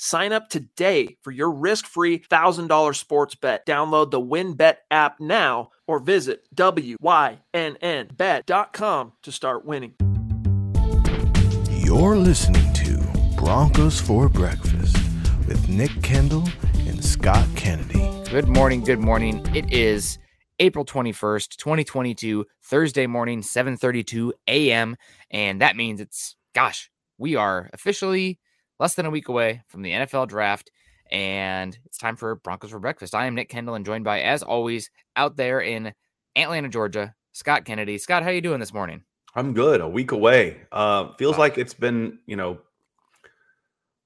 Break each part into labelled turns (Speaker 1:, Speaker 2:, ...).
Speaker 1: Sign up today for your risk-free $1,000 sports bet. Download the WynnBET app now or visit wynnbet.com to start winning.
Speaker 2: You're listening to Broncos for Breakfast with Nick Kendell and Scott Kennedy.
Speaker 3: Good morning, good morning. It is April 21st, 2022, Thursday morning, 7:32 a.m., and that means it's gosh, we are officially less than a week away from the NFL draft, and it's time for Broncos for Breakfast. I am Nick Kendell and joined by, as always, out there in Atlanta, Georgia, Scott Kennedy. Scott, how are you doing this morning?
Speaker 4: I'm good. A week away. Uh, feels oh. like it's been, you know,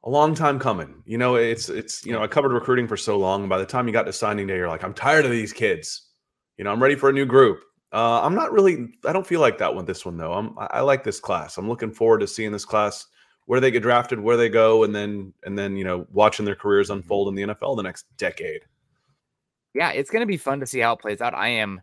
Speaker 4: a long time coming. You know, it's it's you know, I covered recruiting for so long, and by the time you got to signing day, you're like, I'm tired of these kids. You know, I'm ready for a new group. Uh, I'm not really. I don't feel like that with this one though. I'm. I like this class. I'm looking forward to seeing this class where they get drafted, where they go, and then and then you know watching their careers mm-hmm. unfold in the NFL the next decade.
Speaker 3: Yeah, it's going to be fun to see how it plays out. I am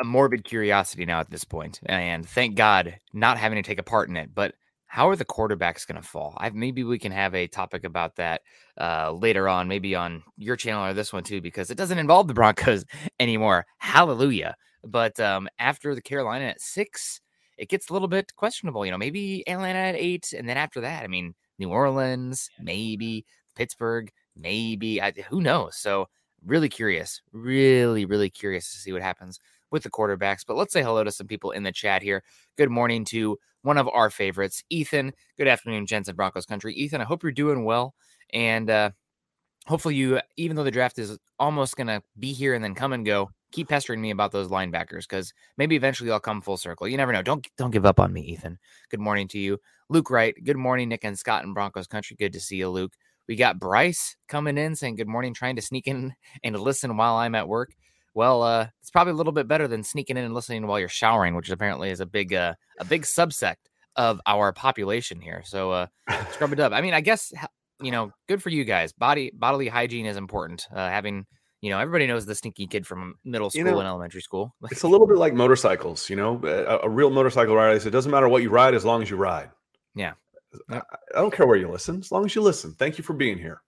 Speaker 3: a morbid curiosity now at this point, and thank God not having to take a part in it. But how are the quarterbacks going to fall? I've, maybe we can have a topic about that uh, later on, maybe on your channel or this one too, because it doesn't involve the Broncos anymore. Hallelujah! But um, after the Carolina at six, it gets a little bit questionable. You know, maybe Atlanta at eight, and then after that, I mean, New Orleans, maybe Pittsburgh, maybe I, who knows. So really curious, really, really curious to see what happens with the quarterbacks. But let's say hello to some people in the chat here. Good morning to one of our favorites, Ethan. Good afternoon, Jensen Broncos country. Ethan, I hope you're doing well, and uh, hopefully you, even though the draft is almost gonna be here and then come and go, keep pestering me about those linebackers because maybe eventually I'll come full circle. You never know. Don't don't give up on me, Ethan. Good morning to you, Luke. Wright. Good morning, Nick and Scott in Broncos country. Good to see you, Luke. We got Bryce coming in saying good morning, trying to sneak in and listen while I'm at work. Well, uh, it's probably a little bit better than sneaking in and listening while you're showering, which apparently is a big uh, a big subsect of our population here. So uh, scrub it up. I mean, I guess you know, good for you guys. Body bodily hygiene is important. Uh, having you know, everybody knows the stinky kid from middle school you know, and elementary school.
Speaker 4: it's a little bit like motorcycles, you know, a, a real motorcycle rider. It doesn't matter what you ride as long as you ride.
Speaker 3: Yeah.
Speaker 4: I, I don't care where you listen, as long as you listen. Thank you for being here.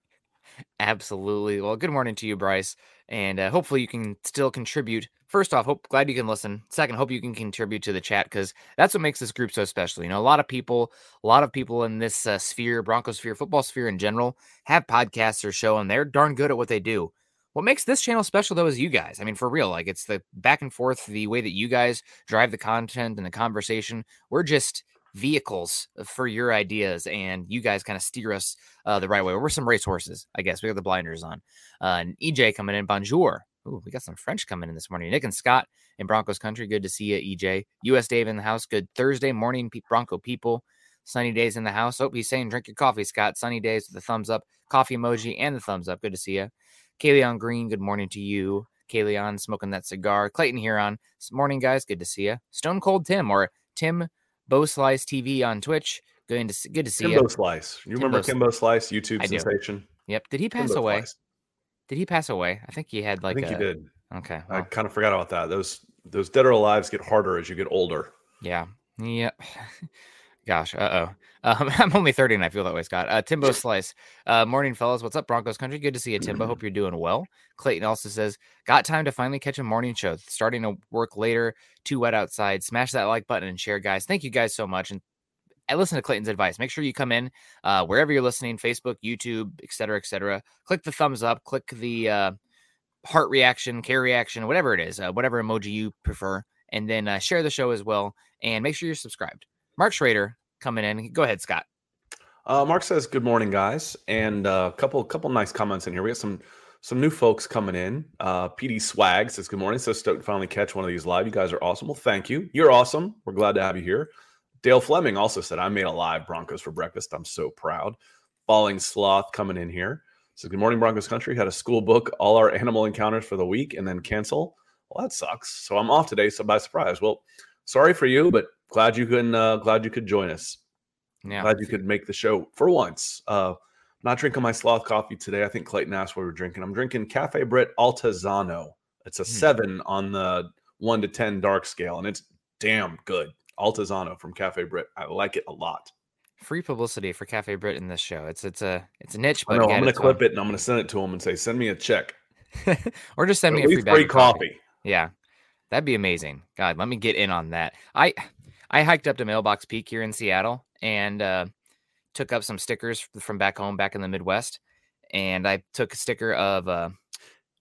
Speaker 3: Absolutely. Well, good morning to you, Bryce, and uh, hopefully you can still contribute. First off, hope glad you can listen. Second, hope you can contribute to the chat because that's what makes this group so special. You know, a lot of people, a lot of people in this uh, sphere, Broncos sphere, football sphere in general, have podcasts or show, and they're darn good at what they do. What makes this channel special though is you guys. I mean, for real, like it's the back and forth, the way that you guys drive the content and the conversation. We're just vehicles for your ideas, and you guys kind of steer us uh, the right way. We're some racehorses, I guess. We got the blinders on. Uh, and EJ coming in, bonjour. Ooh, we got some French coming in this morning. Nick and Scott in Broncos country. Good to see you, EJ. US Dave in the house. Good Thursday morning, Bronco people. Sunny days in the house. Oh, he's saying drink your coffee, Scott. Sunny days with the thumbs up, coffee emoji, and the thumbs up. Good to see you. Kayleon Green, good morning to you. Kayleon smoking that cigar. Clayton Huron, morning, guys. Good to see you. Stone Cold Tim or Tim Bo Slice TV on Twitch. Good to see, good to see
Speaker 4: Kimbo you. Slice. You Timbo remember Kimbo Slice, YouTube sensation?
Speaker 3: Yep. Did he pass Kimbo away? Slice. Did he pass away? I think he had like.
Speaker 4: I think
Speaker 3: a,
Speaker 4: he did.
Speaker 3: Okay.
Speaker 4: Well. I kind of forgot about that. Those those dead or alive get harder as you get older.
Speaker 3: Yeah. Yep. Gosh, uh oh. Um, I'm only 30 and I feel that way, Scott. Uh, Timbo Slice. Uh, morning, fellas. What's up, Broncos country? Good to see you, Timbo. Hope you're doing well. Clayton also says, Got time to finally catch a morning show. Starting to work later, too wet outside. Smash that like button and share, guys. Thank you guys so much. And I listen to Clayton's advice. Make sure you come in uh, wherever you're listening Facebook, YouTube, etc., etc. Click the thumbs up, click the uh, heart reaction, care reaction, whatever it is, uh, whatever emoji you prefer. And then uh, share the show as well. And make sure you're subscribed. Mark Schrader coming in. Go ahead, Scott.
Speaker 4: Uh, Mark says, "Good morning, guys," and a uh, couple couple nice comments in here. We got some some new folks coming in. Uh, PD Swag says, "Good morning." So stoked to finally catch one of these live. You guys are awesome. Well, thank you. You're awesome. We're glad to have you here. Dale Fleming also said, "I made a live Broncos for breakfast. I'm so proud." Falling Sloth coming in here. So good morning, Broncos country. Had a school book all our animal encounters for the week and then cancel. Well, that sucks. So I'm off today. So by surprise. Well, sorry for you, but glad you can uh, glad you could join us.
Speaker 3: Yeah.
Speaker 4: Glad you could make the show for once. Uh, not drinking my sloth coffee today. I think Clayton asked what we are drinking. I'm drinking Cafe Britt Altezano. It's a
Speaker 3: Hmm.
Speaker 4: seven on the one to ten dark scale, and it's damn good. Altezano from Cafe Britt. I like it a lot.
Speaker 3: Free publicity for Cafe Britt in this show. It's it's a it's a niche,
Speaker 4: I
Speaker 3: but
Speaker 4: know.
Speaker 3: get
Speaker 4: I'm going to clip it and I'm going to send it to him and say, "Send me a check,
Speaker 3: or just send
Speaker 4: Or
Speaker 3: me a free
Speaker 4: free
Speaker 3: coffee.
Speaker 4: coffee."
Speaker 3: Yeah, that'd be amazing. God, let me get in on that. I I hiked up to Mailbox Peak here in Seattle and uh, took up some stickers from back home, back in the Midwest, and I took a sticker of uh,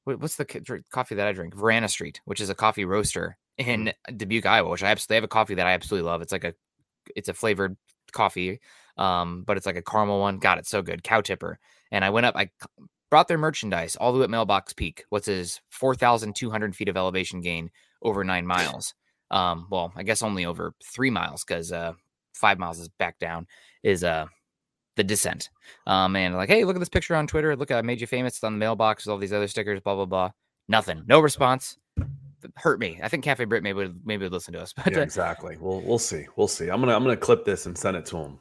Speaker 3: what's the coffee that I drink? Verena Street, which is a coffee roaster in Dubuque, Iowa. Which I absolutely have a coffee that I absolutely love. It's like a it's a flavored coffee, um, but it's like a caramel one. God, it's so good. Cow tipper. And I went up. I brought their merchandise all the way at Mailbox Peak. What's his four thousand two hundred feet of elevation gain over nine miles? Um, well, I guess only over three miles because uh, five miles is back down. Is uh the descent. Um, and like, hey, look at this picture on Twitter. Look, I made you famous. It's on the mailbox. With all these other stickers. Blah blah blah. Nothing. No response. Hurt me. I think Cafe Britt maybe would maybe would listen to us. But
Speaker 4: Yeah,
Speaker 3: uh,
Speaker 4: exactly. We'll we'll see. We'll see. I'm gonna I'm gonna clip this and send it to him.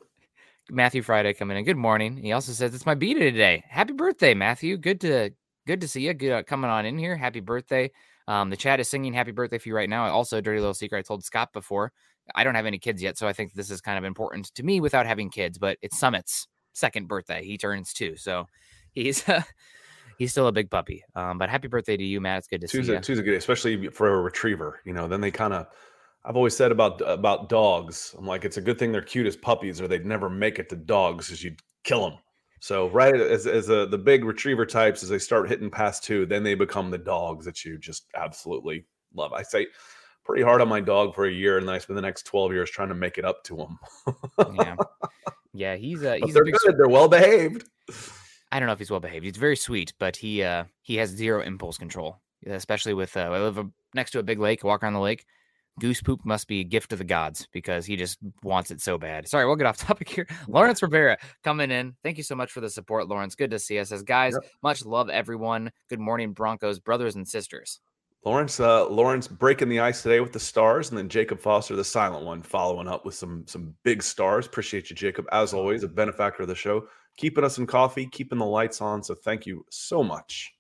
Speaker 3: Matthew Friday coming in. Good morning. He also says it's my b day today. Happy birthday, Matthew. Good to good to see you. Good uh, coming on in here. Happy birthday. Um, the chat is singing happy birthday for you right now. Also, a dirty little secret I told Scott before. I don't have any kids yet, so I think this is kind of important to me without having kids. But it's Summit's second birthday. He turns two, so he's he's still a big puppy. Um, but happy birthday to you, Matt. It's good to
Speaker 4: Two's
Speaker 3: see you.
Speaker 4: two's a good, especially for a retriever. You know, then they kind of. I've always said about about dogs. I'm like, it's a good thing they're cute as puppies, or they'd never make it to dogs, because you'd kill them. So right as as a, the big retriever types, as they start hitting past two, then they become the dogs that you just absolutely love. I say pretty hard on my dog for a year, and then I spend the next 12 years trying to make it up to him.
Speaker 3: yeah, yeah. He's uh, he's a
Speaker 4: they're good. They're well behaved.
Speaker 3: I don't know if he's well behaved. He's very sweet, but he uh he has zero impulse control, especially with uh, I live a, next to a big lake. Walk around the lake. Goose poop must be a gift of the gods because he just wants it so bad. Sorry, we'll get off topic here. Lawrence Rivera coming in. Thank you so much for the support, Lawrence. Good to see us. Says guys, much love everyone. Good morning, Broncos brothers and sisters.
Speaker 4: Lawrence, uh, Lawrence breaking the ice today with the stars, and then Jacob Foster, the silent one, following up with some some big stars. Appreciate you, Jacob, as always, a benefactor of the show, keeping us in coffee, keeping the lights on. So thank you so much.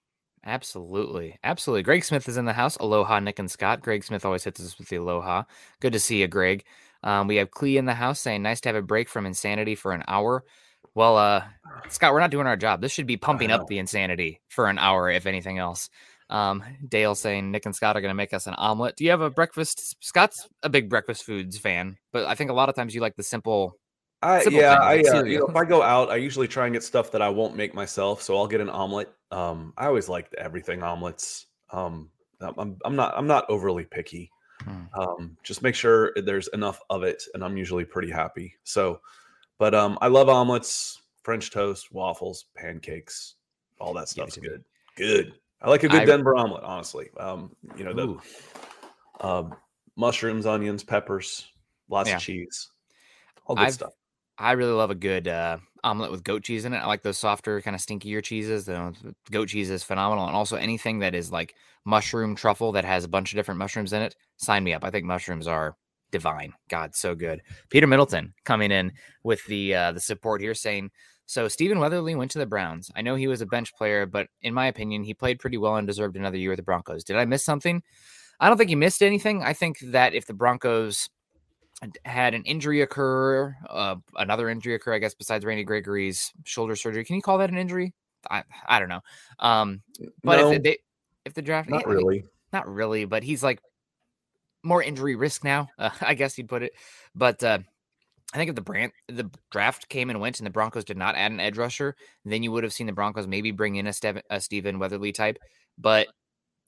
Speaker 3: Absolutely. Absolutely. Greg Smith is in the house. Aloha, Nick and Scott. Greg Smith always hits us with the aloha. Good to see you, Greg. Um, we have Clee in the house saying, nice to have a break from insanity for an hour. Well, uh, Scott, we're not doing our job. This should be pumping up the insanity for an hour, if anything else. Um, Dale saying Nick and Scott are going to make us an omelet. Do you have a breakfast? Scott's a big breakfast foods fan, but I think a lot of times you like the simple.
Speaker 4: I,
Speaker 3: Simple
Speaker 4: yeah, I uh, you know, if I go out, I usually try and get stuff that I won't make myself. So I'll get an omelet. Um, I always like everything omelets. Um, I'm- I'm not I'm not overly picky.
Speaker 3: Hmm.
Speaker 4: Um, just make sure there's enough of it, and I'm usually pretty happy. So, but um, I love omelets, French toast, waffles, pancakes, all that stuff's good. Good. I like a good
Speaker 3: I-
Speaker 4: Denver omelet, honestly. Um, you know the um, mushrooms, onions, peppers, lots
Speaker 3: Yeah.
Speaker 4: of cheese, all good
Speaker 3: I've-
Speaker 4: stuff.
Speaker 3: I really love a good uh, omelet with goat cheese in it. I like those softer, kind of stinkier cheeses. The goat cheese is phenomenal, and also anything that is like mushroom truffle that has a bunch of different mushrooms in it. Sign me up. I think mushrooms are divine. God, so good. Peter Middleton coming in with the uh, the support here, saying. So Stephen Weatherly went to the Browns. I know he was a bench player, but in my opinion, he played pretty well and deserved another year with the Broncos. Did I miss something? I don't think he missed anything. I think that if the Broncos had an injury occur, uh, another injury occur, I guess, besides Randy Gregory's shoulder surgery. Can you call that an injury? I, I don't know. Um, but
Speaker 4: no,
Speaker 3: if they, if the draft,
Speaker 4: not
Speaker 3: yeah,
Speaker 4: really.
Speaker 3: not really, but he's like more injury risk now. Uh, I guess you'd put it. But uh, I think if the brand the draft came and went and the Broncos did not add an edge rusher, then you would have seen the Broncos maybe bring in a, Stev- a Stephen Weatherly type. But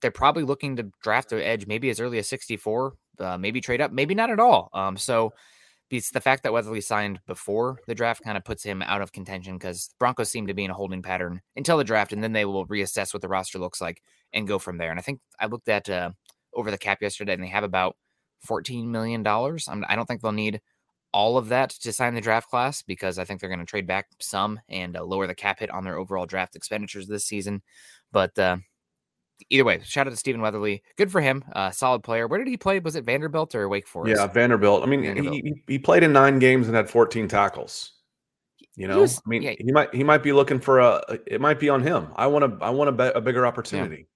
Speaker 3: they're probably looking to draft an edge maybe as early as 64, uh, maybe trade up, maybe not at all. Um, so it's the fact that Weatherly signed before the draft kind of puts him out of contention because Broncos seem to be in a holding pattern until the draft, and then they will reassess what the roster looks like and go from there. And I think I looked at uh, over the cap yesterday, and they have about $14 million. I'm, I don't think they'll need all of that to sign the draft class because I think they're going to trade back some and uh, lower the cap hit on their overall draft expenditures this season. But uh, either way, shout out to Stephen Weatherly. Good for him. Uh, solid player. Where did he play? Was it Vanderbilt or Wake Forest?
Speaker 4: Yeah, Vanderbilt. I mean,
Speaker 3: Vanderbilt.
Speaker 4: He, he played in nine games and had 14 tackles. You know,
Speaker 3: was-
Speaker 4: I mean,
Speaker 3: yeah.
Speaker 4: he might he might be looking for a. It might be on him. I want to I want a, a bigger opportunity.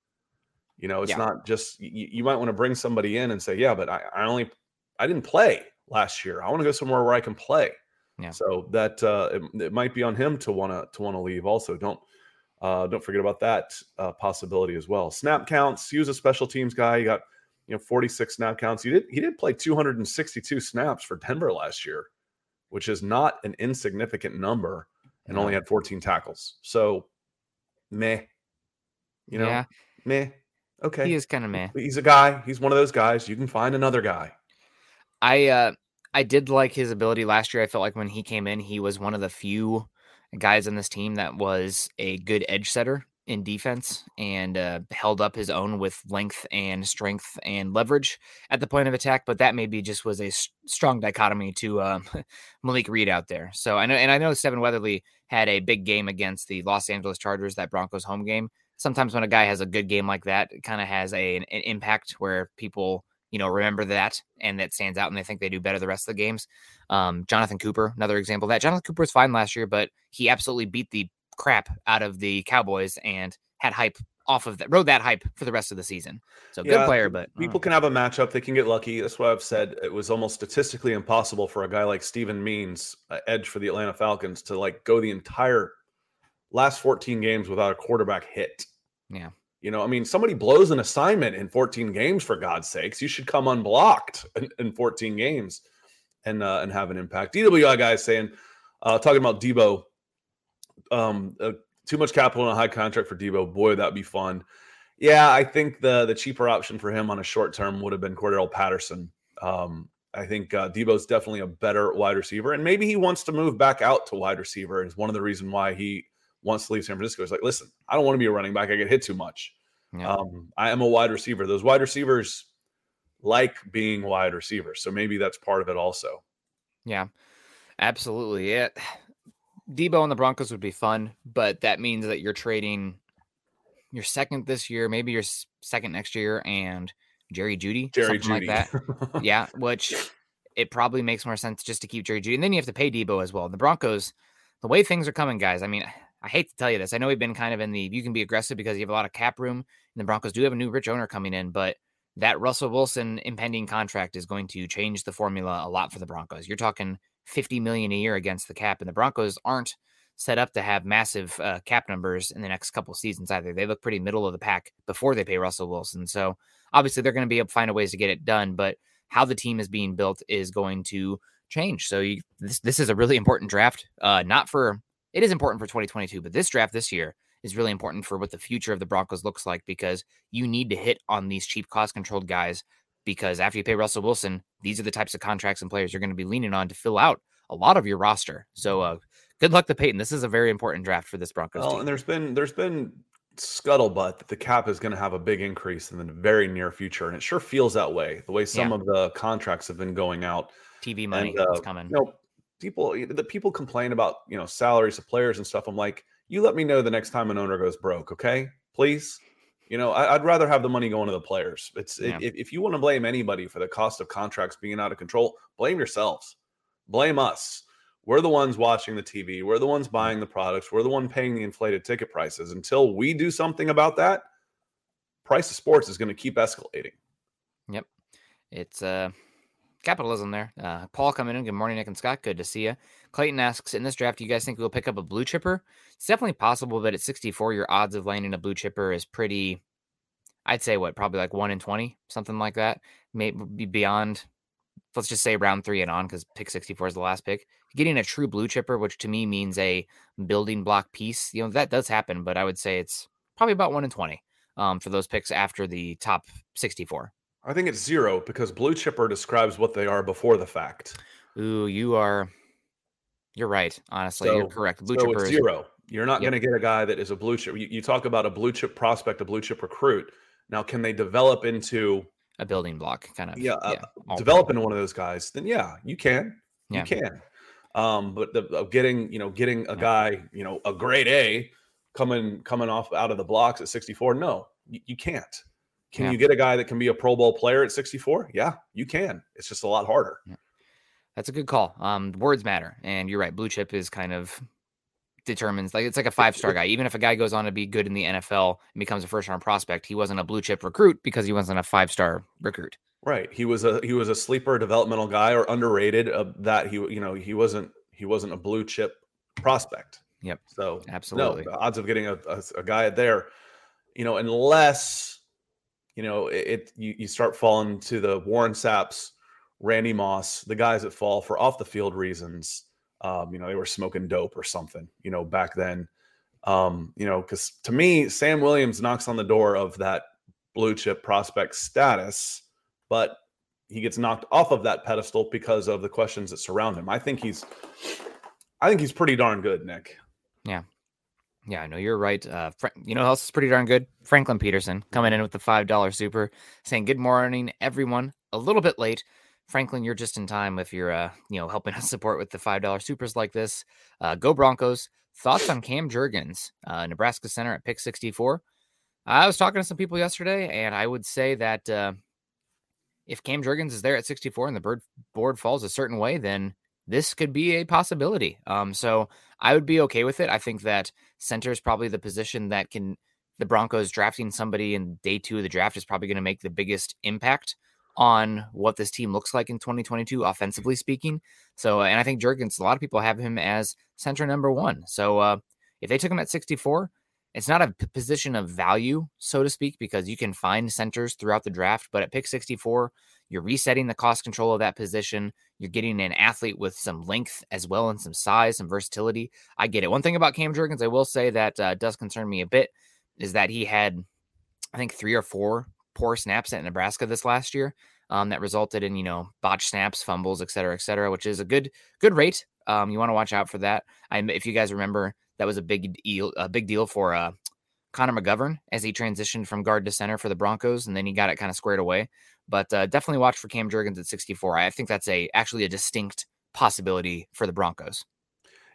Speaker 4: You know, it's
Speaker 3: Yeah.
Speaker 4: not just you, you might want to bring somebody in and say, yeah, but I, I only I didn't play last year. I want to go somewhere where I can play.
Speaker 3: Yeah.
Speaker 4: So that uh, it, it might be on him to want to to want to leave. Also, don't uh, don't forget about that uh, possibility as well. Snap counts. He was a special teams guy. He got you know 46 snap counts. He did he did play 262 snaps for Denver last year, which is not an insignificant number, and only had 14 tackles. So, meh. You know,
Speaker 3: yeah,
Speaker 4: meh. Okay.
Speaker 3: he is kind of meh.
Speaker 4: He's a guy. He's one of those guys. You can find another guy.
Speaker 3: I uh I did like his ability last year. I felt like when he came in, he was one of the few guys on this team that was a good edge setter in defense and uh, held up his own with length and strength and leverage at the point of attack. But that maybe just was a strong dichotomy to um, Malik Reed out there. So I know, and I know Stephen Weatherly had a big game against the Los Angeles Chargers, that Broncos home game. Sometimes when a guy has a good game like that, it kind of has a, an, an impact where people you know, remember that and that stands out and they think they do better the rest of the games. Um, Jonathan Cooper, another example of that. Jonathan Cooper was fine last year, but he absolutely beat the crap out of the Cowboys and had hype off of that, rode that hype for the rest of the season. So good player, but uh,
Speaker 4: People can have a matchup. They can get lucky. That's why I've said it was almost statistically impossible for a guy like Steven Means, uh, edge for the Atlanta Falcons, to like go the entire last 14 games without a quarterback hit.
Speaker 3: Yeah.
Speaker 4: You know, I mean, somebody blows an assignment in 14 games for God's sakes. You should come unblocked in, in 14 games and uh, and have an impact. DWI guys saying, uh, talking about Debo, um, uh, too much capital and a high contract for Debo. Boy, that'd be fun. Yeah, I think the the cheaper option for him on a short term would have been Cordarrelle Patterson. Um, I think uh, Debo's definitely a better wide receiver, and maybe he wants to move back out to wide receiver. Is one of the reason why he wants to leave San Francisco. He's like, listen, I don't want to be a running back. I get hit too much.
Speaker 3: Yeah.
Speaker 4: Um, I am a wide receiver. Those wide receivers like being wide receivers, so maybe that's part of it also.
Speaker 3: Yeah, absolutely. It Debo and the Broncos would be fun, but that means that you're trading your second this year, maybe your second next year, and Jerry Jeudy,
Speaker 4: Jerry
Speaker 3: something
Speaker 4: Jeudy.
Speaker 3: like that. yeah, which it probably makes more sense just to keep Jerry Jeudy. And then you have to pay Debo as well. The Broncos, the way things are coming, guys, I mean, I hate to tell you this. I know we've been kind of in the you can be aggressive because you have a lot of cap room, and the Broncos do have a new rich owner coming in, but that Russell Wilson impending contract is going to change the formula a lot for the Broncos. You're talking 50 million a year against the cap, and the Broncos aren't set up to have massive uh, cap numbers in the next couple seasons either. They look pretty middle of the pack before they pay Russell Wilson. So obviously they're going to be able to find a ways to get it done, but how the team is being built is going to change. So you, this this is a really important draft. Uh, not for it is important for 2022, but this draft this year is really important for what the future of the Broncos looks like because you need to hit on these cheap cost controlled guys because after you pay Russell Wilson, these are the types of contracts and players you're going to be leaning on to fill out a lot of your roster. So uh, good luck to Paton. This is a very important draft for this Broncos
Speaker 4: Well,
Speaker 3: team.
Speaker 4: and there's been there's been scuttlebutt that the cap is going to have a big increase in the very near future, and it sure feels that way. The way some
Speaker 3: Yeah.
Speaker 4: of the contracts have been going out,
Speaker 3: TV money
Speaker 4: and, uh,
Speaker 3: is coming.
Speaker 4: you know, people the people complain about you know salaries of players and stuff. I'm like, you let me know the next time an owner goes broke, okay? Please. You know, I, would rather have the money going to the players. It's
Speaker 3: Yeah.
Speaker 4: if, if you want to blame anybody for the cost of contracts being out of control, blame yourselves. Blame us. We're the ones watching the TV. We're the ones buying the products. We're the one paying the inflated ticket prices. Until we do something about that, price of sports is going to keep escalating. Yep.
Speaker 3: It's uh capitalism there. Uh, Paul coming in. Good morning, Nick and Scott. Good to see you. Clayton asks, in this draft, do you guys think we'll pick up a blue chipper? It's definitely possible, but at 64, your odds of landing a blue chipper is pretty. I'd say what, probably like one in 20, something like that. Maybe beyond. Let's just say round three and on, because pick 64 is the last pick. Getting a true blue chipper, which to me means a building block piece, you know that does happen, but I would say it's probably about one in 20 um, for those picks after the top 64.
Speaker 4: I think it's zero because blue chipper describes what they are before the fact.
Speaker 3: Ooh, you are. You're right. Honestly, you're correct. Blue
Speaker 4: so
Speaker 3: chipper
Speaker 4: it's
Speaker 3: is
Speaker 4: zero. You're not
Speaker 3: Yep.
Speaker 4: going to get a guy that is a blue chip. You, you talk about a blue chip prospect, a blue chip recruit. Now, can they develop into
Speaker 3: a building block, kind of.
Speaker 4: yeah, uh, develop into one of those guys? Then yeah, you can.
Speaker 3: Yeah.
Speaker 4: You can. Um, but the of getting you know getting a
Speaker 3: Yeah.
Speaker 4: guy you know a grade A coming coming off out of the blocks at 64, no, you, you can't. Can
Speaker 3: Yeah.
Speaker 4: you get a guy that can be a Pro Bowl player at 64? Yeah, you can. It's just a lot harder.
Speaker 3: That's a good call. Um, words matter, and you're right. Blue chip is kind of determines like it's like a five star guy. Even if a guy goes on to be good in the NFL and becomes a first round prospect, he wasn't a blue chip recruit because he wasn't a five star recruit.
Speaker 4: Right. He was a he was a sleeper developmental guy or underrated. Uh, that he you know he wasn't he wasn't a blue chip prospect.
Speaker 3: Yep.
Speaker 4: So
Speaker 3: Absolutely.
Speaker 4: no, the odds of getting a, a, a guy there, you know, unless you know it, it you, you start falling to the Warren Sapps, Randy Moss, the guys that fall for off the field reasons. Um, you know, they were smoking dope or something. You know, back then. Um, you know, because to me, Sam Williams knocks on the door of that blue chip prospect status, but he gets knocked off of that pedestal because of the questions that surround him. I think he's, I think he's pretty darn good, Nick.
Speaker 3: Yeah, I know you're right. Uh, Fra- you know who else is pretty darn good? Franklin Peterson coming in with the five dollar super, saying good morning, everyone. A little bit late, Franklin. You're just in time if you're, uh, you know, helping us support with the five dollar supers like this. Uh, go Broncos! Thoughts on Cam Jurgens, uh, Nebraska center at pick 64? I was talking to some people yesterday, and I would say that uh, if Cam Jurgens is there at 64 and the bird board falls a certain way, then this could be a possibility. Um, so I would be okay with it. I think that center is probably the position that can the Broncos drafting somebody in day two of the draft is probably going to make the biggest impact on what this team looks like in 2022, offensively speaking. So, and I think Jurgens, a lot of people have him as center number one. So, uh, if they took him at 64, it's not a p- position of value, so to speak, because you can find centers throughout the draft. But at pick 64, you're resetting the cost control of that position. You're getting an athlete with some length as well and some size, some versatility. I get it. One thing about Cam Jurgens, I will say that uh, does concern me a bit is that he had, I think, three or four poor snaps at Nebraska this last year. Um, that resulted in you know botched snaps, fumbles, et cetera, et cetera, which is a good good rate. Um, you want to watch out for that. I, if you guys remember, that was a big deal, a big deal for uh, Connor McGovern as he transitioned from guard to center for the Broncos, and then he got it kind of squared away. But uh, definitely watch for Cam Jurgens at 64. I think that's a actually a distinct possibility for the Broncos.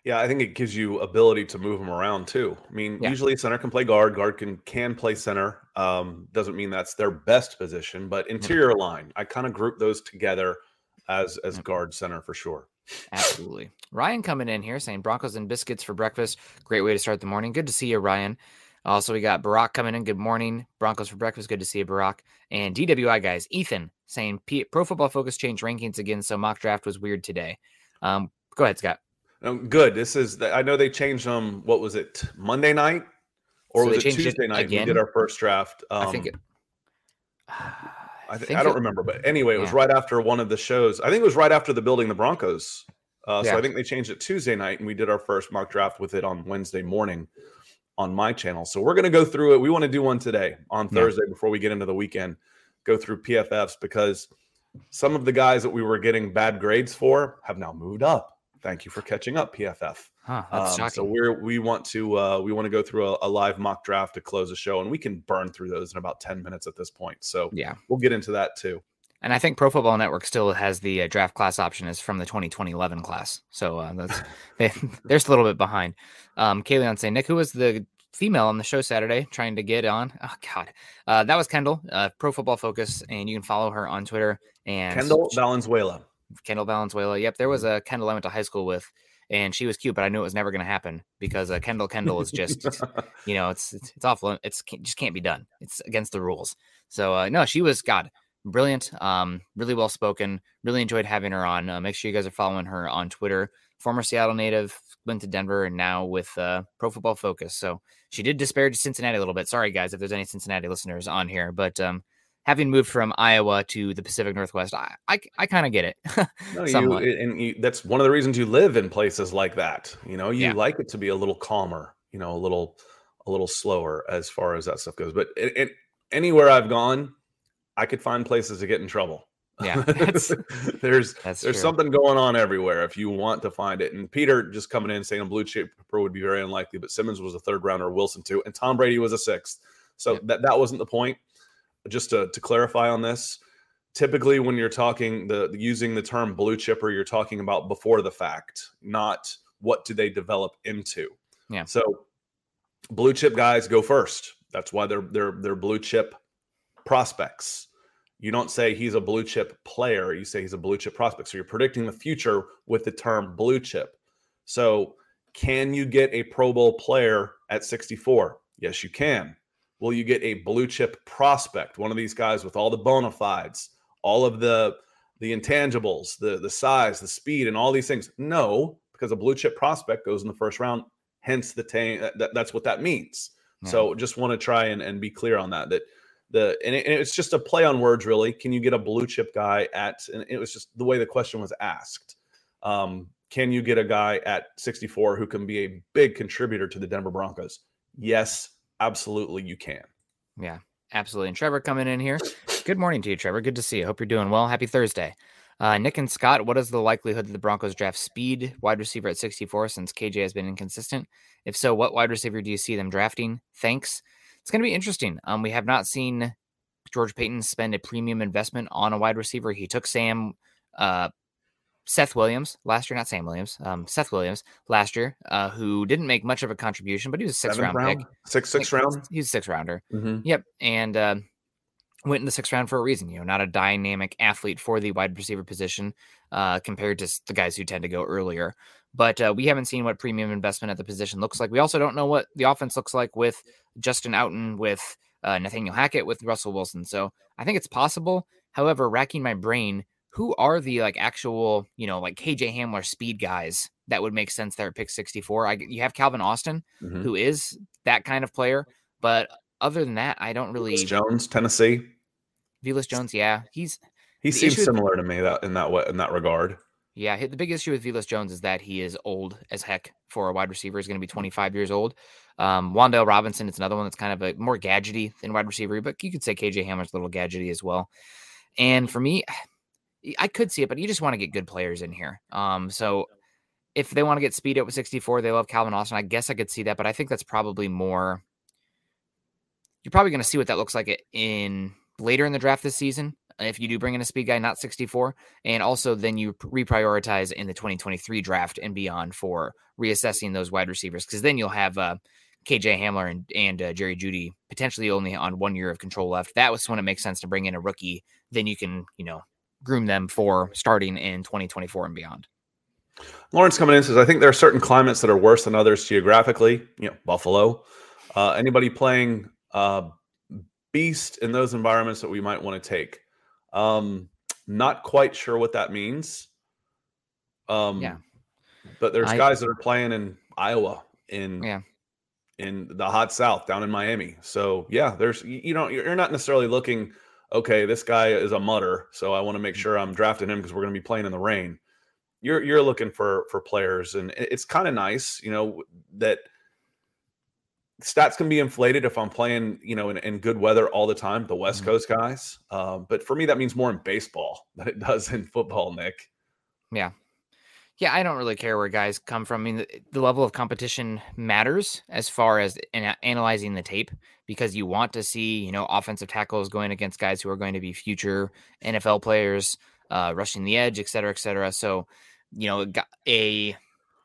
Speaker 4: Yeah, I think it gives you ability to move them around too. I mean,
Speaker 3: Yeah.
Speaker 4: usually center can play guard, guard can can play center. Um, doesn't mean that's their best position, but interior line, I kind of group those together as as guard center for sure.
Speaker 3: Absolutely. Ryan coming in here saying Broncos and biscuits for breakfast. Great way to start the morning. Good to see you, Ryan. Also, we got Barack coming in. Good morning. Broncos for breakfast. Good to see you, Barack. And DWI guys, Ethan saying P- Pro Football Focus changed rankings again, so mock draft was weird today. Um, go ahead, Scott.
Speaker 4: Um, good. This is the, I know they changed them. What was it? Monday night or
Speaker 3: So
Speaker 4: was it
Speaker 3: changed it
Speaker 4: Tuesday night? We did our first draft. Um,
Speaker 3: I think it.
Speaker 4: I, th- I don't
Speaker 3: it-
Speaker 4: remember, but anyway, it was
Speaker 3: yeah.
Speaker 4: right after one of the shows. I think it was right after the building the Broncos. Uh, so I think they changed it Tuesday night, and we did our first mock draft with it on Wednesday morning on my channel. So we're going to go through it. We want to do one today on
Speaker 3: Yeah.
Speaker 4: Thursday before we get into the weekend. Go through PFFs because some of the guys that we were getting bad grades for have now moved up. Thank you for catching up, PFF.
Speaker 3: Huh, that's
Speaker 4: Um,
Speaker 3: shocking.
Speaker 4: so we're we want to uh, we want to go through a, a live mock draft to close the show, and we can burn through those in about ten minutes at this point. So
Speaker 3: yeah.
Speaker 4: we'll get into that too.
Speaker 3: And I think Pro Football Network still has the uh, draft class option is from the 2020-11 class. So uh, that's they, they're just a little bit behind. Um, Kayleon saying, Nick, who was the female on the show Saturday trying to get on? Oh God, uh, that was Kendall, uh, Pro Football Focus, and you can follow her on Twitter and
Speaker 4: Kendall Valenzuela.
Speaker 3: Kendall Valenzuela. Yep, there was a Kendall I went to high school with, and she was cute, but I knew it was never going to happen because uh, Kendall Kendall is just you know it's it's, it's awful. It's just can't be done. It's against the rules. So uh, no, she was God brilliant. Um, really well spoken. Really enjoyed having her on. Uh, make sure you guys are following her on Twitter. Former Seattle native, went to Denver, and now with uh, Pro Football Focus. So she did disparage Cincinnati a little bit. Sorry guys if there's any Cincinnati listeners on here, but um, having moved from Iowa to the Pacific Northwest, I I, I kind of get it.
Speaker 4: No, you, and you, that's one of the reasons you live in places like that. You know, you
Speaker 3: Yeah.
Speaker 4: like it to be a little calmer. You know, a little a little slower as far as that stuff goes. But it, it, anywhere I've gone, I could find places to get in trouble.
Speaker 3: Yeah, that's-
Speaker 4: there's
Speaker 3: That's
Speaker 4: there's
Speaker 3: true.
Speaker 4: something going on everywhere if you want to find it. And Peter just coming in saying a blue chip would be very unlikely, but Simmons was a third rounder, Wilson too, and Tom Brady was a sixth. So
Speaker 3: Yep.
Speaker 4: that that wasn't the point. Just to, to clarify on this, typically when you're talking the using the term blue chipper, you're talking about before the fact, not what do they develop into.
Speaker 3: Yeah.
Speaker 4: So blue chip guys go first. That's why they're they're they're blue chip prospects. You don't say he's a blue chip player, you say he's a blue chip prospect. So you're predicting the future with the term blue chip. So can you get a Pro Bowl player at 64? Yes, you can. Will you get a blue chip prospect, one of these guys with all the bona fides, all of the the intangibles, the the size, the speed, and all these things? No, because a blue chip prospect goes in the first round. Hence, the ta- that, that's what that means. Yeah. So, just want to try and, and be clear on that. That the and, it, and, it's just a play on words, really. Can you get a blue chip guy at? And it was just the way the question was asked. Um, can you get a guy at 64 who can be a big contributor to the Denver Broncos? Yes, absolutely, you can.
Speaker 3: Yeah, absolutely. And Trevor coming in here. Good morning to you, Trevor. Good to see you. Hope you're doing well. Happy Thursday. Uh, Nick and Scott, what is the likelihood that the Broncos draft speed wide receiver at 64 since KJ has been inconsistent? If so, what wide receiver do you see them drafting? Thanks. It's going to be interesting. Um, we have not seen George Paton spend a premium investment on a wide receiver. He took Sam, uh, Seth Williams last year, not Sam Williams, um, Seth Williams last year, uh, who didn't make much of a contribution, but he was a six round, round, pick.
Speaker 4: Six, six round?
Speaker 3: He's a six rounder. Mm-hmm. Yep. And, uh, went in the sixth round for a reason. You know, not a dynamic athlete for the wide receiver position uh, compared to the guys who tend to go earlier. But uh, we haven't seen what premium investment at the position looks like. We also don't know what the offense looks like with Justin Outten, with uh, Nathaniel Hackett, with Russell Wilson. So I think it's possible. However, racking my brain, who are the like actual, you know, like KJ Hamler speed guys that would make sense there at pick 64? I, you have Calvin Austin, mm-hmm. who is that kind of player, but other than that, I don't really.
Speaker 4: Velus Jones, Tennessee.
Speaker 3: Velus Jones, yeah, he's
Speaker 4: he seems similar to me that in that way in that regard.
Speaker 3: Yeah, the big issue with Velus Jones is that he is old as heck for a wide receiver. He's going to be 25 years old. Um, Wan'Dale Robinson, it's another one that's kind of a more gadgety than wide receiver, but you could say KJ Hamler's a little gadgety as well. And for me, I could see it, but you just want to get good players in here. Um, so if they want to get speed up with 64, they love Calvin Austin. I guess I could see that, but I think that's probably more you're probably going to see what that looks like in later in the draft this season if you do bring in a speed guy not 64 and also then you reprioritize in the 2023 draft and beyond for reassessing those wide receivers because then you'll have uh, KJ Hamler and, and uh, Jerry Jeudy potentially only on one year of control left. That was when it makes sense to bring in a rookie. Then you can, you know, groom them for starting in 2024 and beyond.
Speaker 4: Lawrence coming in says, I think there are certain climates that are worse than others geographically. You know, Buffalo. Uh, anybody playing uh, beast in those environments that we might want to take. Um, not quite sure what that means. Um, yeah, but there's I, guys that are playing in Iowa, in
Speaker 3: yeah,
Speaker 4: in the hot South, down in Miami. So yeah, there's you know you're not necessarily looking. Okay, this guy is a mutter, so I want to make mm. sure I'm drafting him because we're going to be playing in the rain. You're you're looking for for players, and it's kind of nice, you know, that stats can be inflated if I'm playing, you know, in, in good weather all the time, the West mm-hmm. Coast guys. Um, but for me, that means more in baseball than it does in football, Nick.
Speaker 3: Yeah. Yeah, I don't really care where guys come from. I mean, the, the level of competition matters as far as in, analyzing the tape because you want to see, you know, offensive tackles going against guys who are going to be future NFL players, uh, rushing the edge, et cetera, et cetera. So, you know, a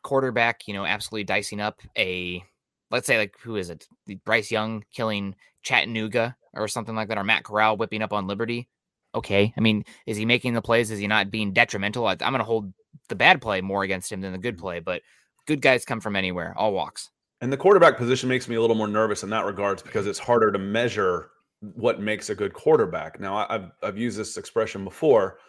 Speaker 3: quarterback, you know, absolutely dicing up a let's say like who is it? Bryce Young killing Chattanooga or something like that, or Matt Corral whipping up on Liberty. Okay, I mean, is he making the plays? Is he not being detrimental? I, am going to hold the bad play more against him than the good play, but good guys come from anywhere, all walks.
Speaker 4: And the quarterback position makes me a little more nervous in that regards because it's harder to measure what makes a good quarterback. Now, I've I've used this expression before.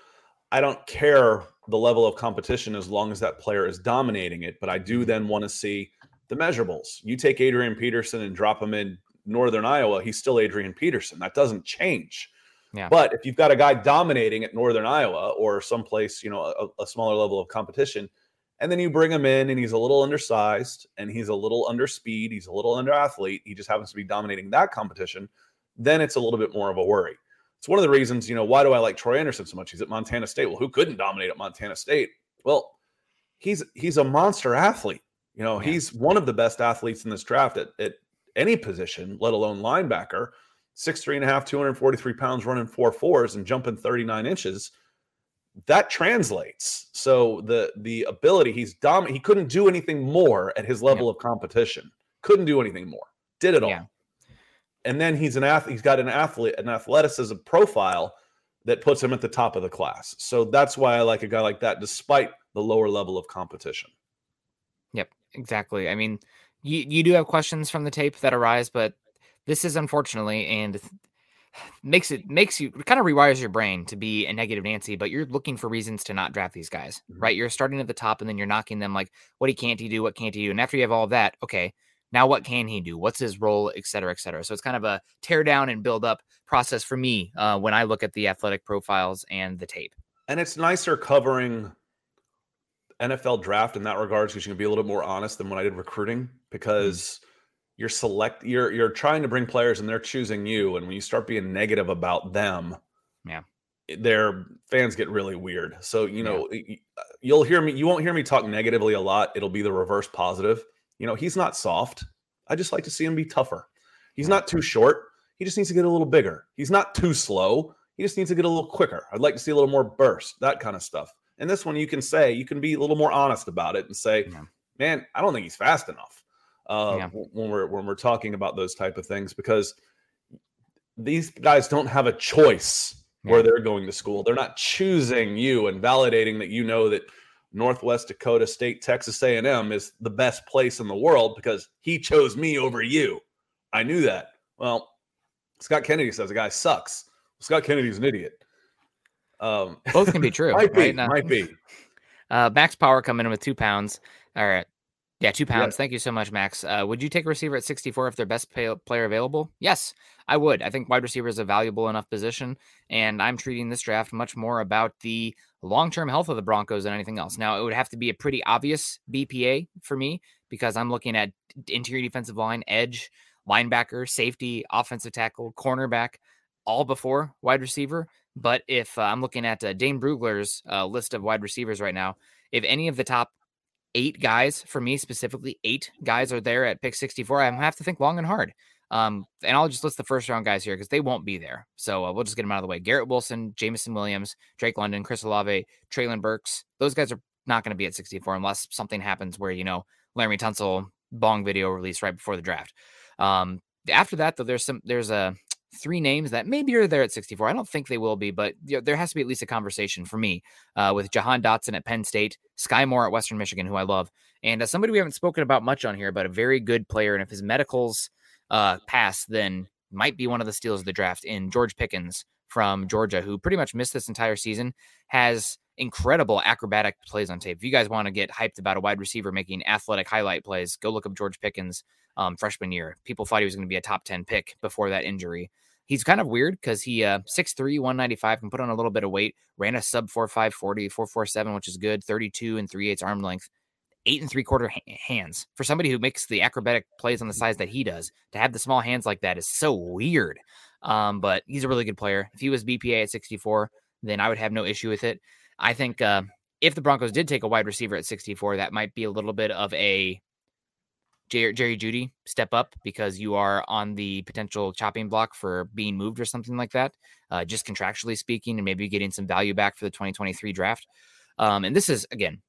Speaker 4: I don't care the level of competition as long as that player is dominating it, but I do mm-hmm. then want to see the measurables. You take Adrian Peterson and drop him in Northern Iowa, he's still Adrian Peterson. That doesn't change. Yeah. But if you've got a guy dominating at Northern Iowa or someplace, you know, a, a, smaller level of competition, and then you bring him in and he's a little undersized and he's a little under speed, he's a little under athlete, he just happens to be dominating that competition, then it's a little bit more of a worry. It's one of the reasons, you know, why do I like Troy Anderson so much? He's at Montana State. Well, who couldn't dominate at Montana State? Well, he's he's a monster athlete. You know, yeah. he's one of the best athletes in this draft at, at any position, let alone linebacker. Six three and a half, 243 pounds, running four fours and jumping 39 inches. That translates. So the the ability he's dominant, he couldn't do anything more at his level yeah. of competition. Couldn't do anything more. Did it all. Yeah. and then he's an athlete. He's got an athlete, an athleticism profile that puts him at the top of the class. So that's why I like a guy like that, despite the lower level of competition.
Speaker 3: Yep, exactly. I mean, you you do have questions from the tape that arise, but this is unfortunately and makes it makes you kind of rewires your brain to be a negative Nancy, but you're looking for reasons to not draft these guys, mm-hmm. right? You're starting at the top and then you're knocking them like, what he can't he do? What can't he do? And after you have all that, okay, now what can he do? What's his role, et cetera, et cetera. So it's kind of a tear down and build up process for me uh, when I look at the athletic profiles and the tape.
Speaker 4: And it's nicer covering NFL draft in that regards because you can be a little bit more honest than when I did recruiting mm. because. Mm-hmm you're select you're you're trying to bring players and they're choosing you and when you start being negative about them
Speaker 3: yeah.
Speaker 4: their fans get really weird. So you know yeah. you'll hear me you won't hear me talk negatively a lot. It'll be the reverse positive. You know he's not soft. I just like to see him be tougher. He's not too short. He just needs to get a little bigger. He's not too slow. He just needs to get a little quicker. I'd like to see a little more burst that kind of stuff. And this one you can say you can be a little more honest about it and say yeah. man i don't think he's fast enough uh, yeah. when we're when we're talking about those type of things because these guys don't have a choice yeah. where they're going to school. They're not choosing you and validating that you know that Northwest Dakota State, Texas A&M is the best place in the world because he chose me over you. I knew that. Well, Scott Kennedy says the guy sucks. Scott Kennedy's an idiot.
Speaker 3: Um, Both can be true.
Speaker 4: might be. Right? Might be.
Speaker 3: Uh, Max Power coming in with two pounds. All right. Yeah, two pounds. Yeah. Thank you so much, Max. Uh, would you take a receiver at 64 if they're best pay- player available? Yes, I would. I think wide receiver is a valuable enough position, and I'm treating this draft much more about the long term health of the Broncos than anything else. Now, it would have to be a pretty obvious BPA for me because I'm looking at interior defensive line, edge, linebacker, safety, offensive tackle, cornerback, all before wide receiver. But if uh, I'm looking at uh, Dane Brugler's uh, list of wide receivers right now, if any of the top eight guys for me specifically, eight guys are there at pick 64. I have to think long and hard. Um, and I'll just list the first round guys here because they won't be there. So uh, we'll just get them out of the way. Garrett Wilson, Jameson Williams, Drake London, Chris Olave, Treylon Burks. Those guys are not going to be at 64 unless something happens where, you know, Laremy Tunsil bong video release right before the draft. Um, after that, though, there's some, there's a, three names that maybe are there at 64. I don't think they will be, but you know, there has to be at least a conversation for me uh, with Jahan Dotson at Penn State, Skyy Moore at Western Michigan, who I love, and uh, somebody we haven't spoken about much on here, but a very good player. And if his medicals uh, pass, then might be one of the steals of the draft in George Pickens from Georgia, who pretty much missed this entire season, has incredible acrobatic plays on tape. If you guys want to get hyped about a wide receiver making athletic highlight plays, go look up George Pickens um, freshman year. People thought he was going to be a top 10 pick before that injury. He's kind of weird because he uh 6'3, 195, can put on a little bit of weight, ran a sub 4'5, 40, 4'47, which is good, 32 and 3 eighths arm length, eight and three quarter ha- hands. For somebody who makes the acrobatic plays on the size that he does, to have the small hands like that is so weird. Um, but he's a really good player. If he was BPA at 64, then I would have no issue with it. I think uh, if the Broncos did take a wide receiver at 64, that might be a little bit of a Jerry, Jerry Jeudy step up because you are on the potential chopping block for being moved or something like that, uh, just contractually speaking, and maybe getting some value back for the 2023 draft. Um, and this is, again,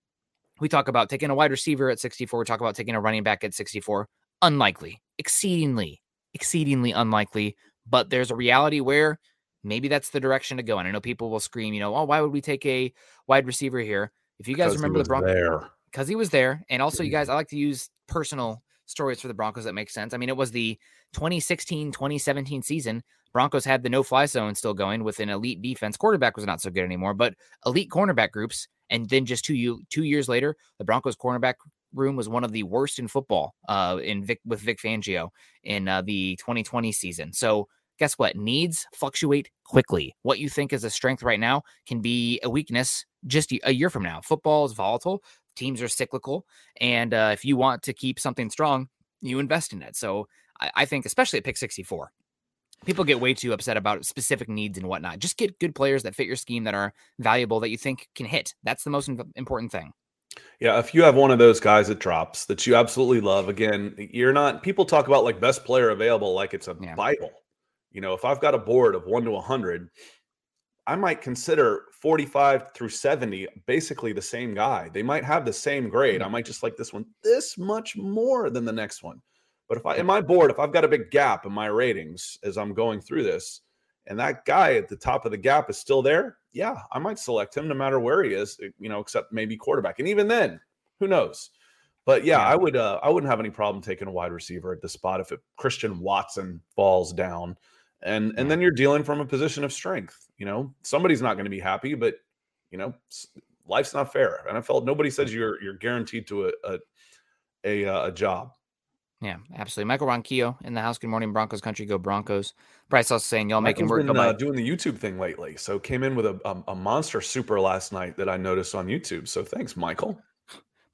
Speaker 3: we talk about taking a wide receiver at 64. We talk about taking a running back at 64. Unlikely, exceedingly, exceedingly unlikely. But there's a reality where maybe that's the direction to go. And I know people will scream, you know, oh, why would we take a wide receiver here? If you guys remember the Broncos, because he was there, and also you guys, I like to use personal stories for the Broncos that make sense. I mean, it was the 2016 2017 season. Broncos had the no fly zone still going with an elite defense. Quarterback was not so good anymore, but elite cornerback groups. And then just two, two years later, the Broncos cornerback room was one of the worst in football uh, in Vic, with Vic Fangio in uh, the 2020 season. So guess what? Needs fluctuate quickly. What you think is a strength right now can be a weakness just a year from now. Football is volatile teams are cyclical, and uh, if you want to keep something strong, you invest in it. So I, I think, especially at pick 64, people get way too upset about specific needs and whatnot. Just get good players that fit your scheme that are valuable that you think can hit. That's the most important thing.
Speaker 4: Yeah, if you have one of those guys that drops that you absolutely love, again, you're not. People talk about like best player available like it's a yeah. Bible. You know, if I've got a board of one to a hundred, I might consider 45 through 70 basically the same guy. They might have the same grade. I mm-hmm. might just like this one this much more than the next one. But if I in my board, if I've got a big gap in my ratings as I'm going through this, and that guy at the top of the gap is still there, yeah, I might select him no matter where he is, eh, you know, except maybe quarterback. And even then, who knows? But yeah,
Speaker 3: Yeah.
Speaker 4: I would uh, I wouldn't have any problem taking a wide receiver at the spot if it, Christian Watson falls down. And and then you're dealing from a position of strength. You know, somebody's not going to be happy, but you know, life's not fair. NFL nobody says you're you're guaranteed to a a a, uh, a job.
Speaker 3: Yeah, absolutely. Michael Ronquillo in the house. Good morning, Broncos country. Go Broncos. Bryce also saying y'all making work.
Speaker 4: been uh, doing the YouTube thing lately, so came in with a, a a monster super last night that I noticed on YouTube. So thanks, Michael.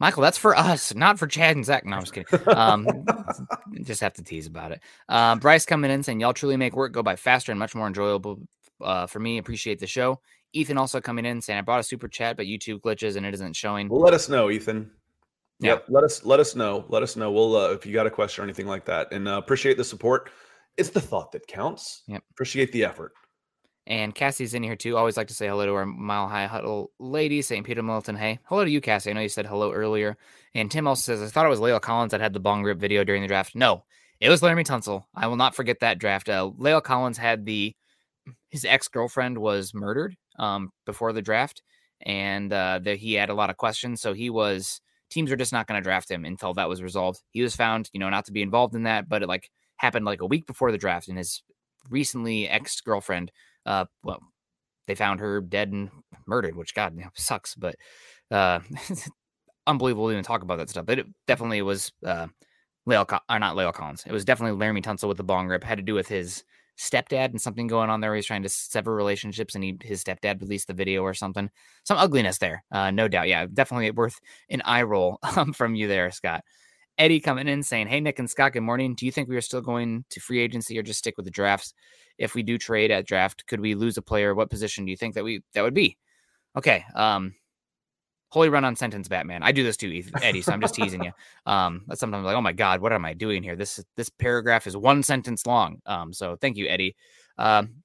Speaker 3: Michael, that's for us, not for Chad and Zach. No, I'm just kidding. Um, just have to tease about it. Uh, Bryce coming in saying, Y'all truly make work go by faster and much more enjoyable uh, for me. Appreciate the show. Ethan also coming in saying, I brought a super chat, but YouTube glitches and it isn't showing.
Speaker 4: Well, let us know, Ethan.
Speaker 3: Yeah.
Speaker 4: Yep. Let us let us know. Let us know. We'll uh, if you got a question or anything like that, and uh, appreciate the support. It's the thought that counts.
Speaker 3: Yep.
Speaker 4: Appreciate the effort.
Speaker 3: And Cassie's in here too. Always like to say hello to our Mile High Huddle lady, St. Peter Milton. Hey, hello to you, Cassie. I know you said hello earlier. And Tim also says, I thought it was La'el Collins that had the bong rip video during the draft. No, it was Laremy Tunsil. I will not forget that draft. Uh, Collins had the his ex girlfriend was murdered um, before the draft, and uh, he had a lot of questions. So he was teams were just not going to draft him until that was resolved. He was found, you know, not to be involved in that, but it like happened like a week before the draft, and his recently ex girlfriend uh well they found her dead and murdered which god sucks but uh unbelievable to even talk about that stuff but it definitely was uh Lael, Co- or not Lael Collins. It was definitely Laremy Tunsil with the bong rip. Had to do with his stepdad and something going on there. He's trying to sever relationships, and he his stepdad released the video or something. Some ugliness there, uh, no doubt. Yeah, definitely worth an eye roll um, from you there, Scott. Eddie coming in saying, "Hey Nick and Scott, good morning. Do you think we are still going to free agency or just stick with the drafts? If we do trade at draft, could we lose a player? What position do you think that we that would be?" Okay, um, holy run on sentence, Batman. I do this too, Eddie. So I'm just teasing you. Um, sometimes like, oh my god, what am I doing here? This this paragraph is one sentence long. Um, so thank you, Eddie. Um,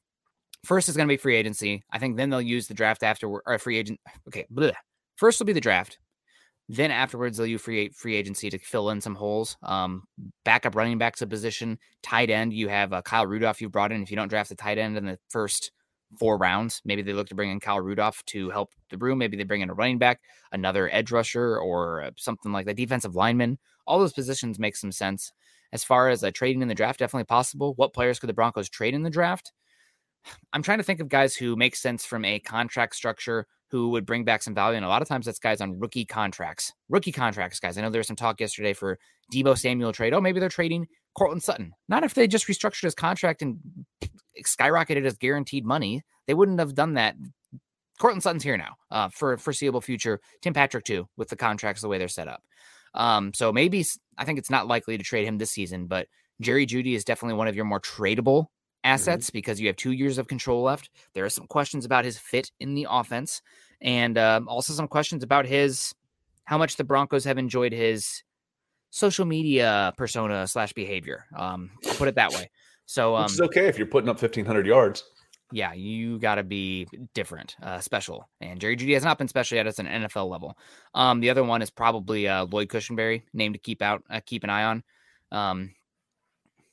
Speaker 3: first is going to be free agency. I think then they'll use the draft after or free agent. Okay, bleh. first will be the draft. Then afterwards, they'll use free free agency to fill in some holes. Um, backup running backs a position, tight end. You have uh, Kyle Rudolph you brought in. If you don't draft the tight end in the first four rounds, maybe they look to bring in Kyle Rudolph to help the room. Maybe they bring in a running back, another edge rusher, or uh, something like that. Defensive lineman. All those positions make some sense. As far as uh, trading in the draft, definitely possible. What players could the Broncos trade in the draft? I'm trying to think of guys who make sense from a contract structure who would bring back some value. And a lot of times that's guys on rookie contracts. Rookie contracts, guys. I know there was some talk yesterday for Deebo Samuel trade. Oh, maybe they're trading Courtland Sutton. Not if they just restructured his contract and skyrocketed his guaranteed money. They wouldn't have done that. Courtland Sutton's here now uh, for foreseeable future. Tim Patrick too, with the contracts the way they're set up. Um, so maybe I think it's not likely to trade him this season, but Jerry Jeudy is definitely one of your more tradable assets because you have two years of control left. There are some questions about his fit in the offense, and um, also some questions about his how much the Broncos have enjoyed his social media persona slash behavior. Um, put it that way. So um,
Speaker 4: is okay if you're putting up 1,500 yards.
Speaker 3: yeah, you got to be different, uh, special. And Jerry Jeudy has not been special yet at an NFL level. Um, the other one is probably uh, Lloyd Cushenberry, name to keep out, uh, keep an eye on. Um,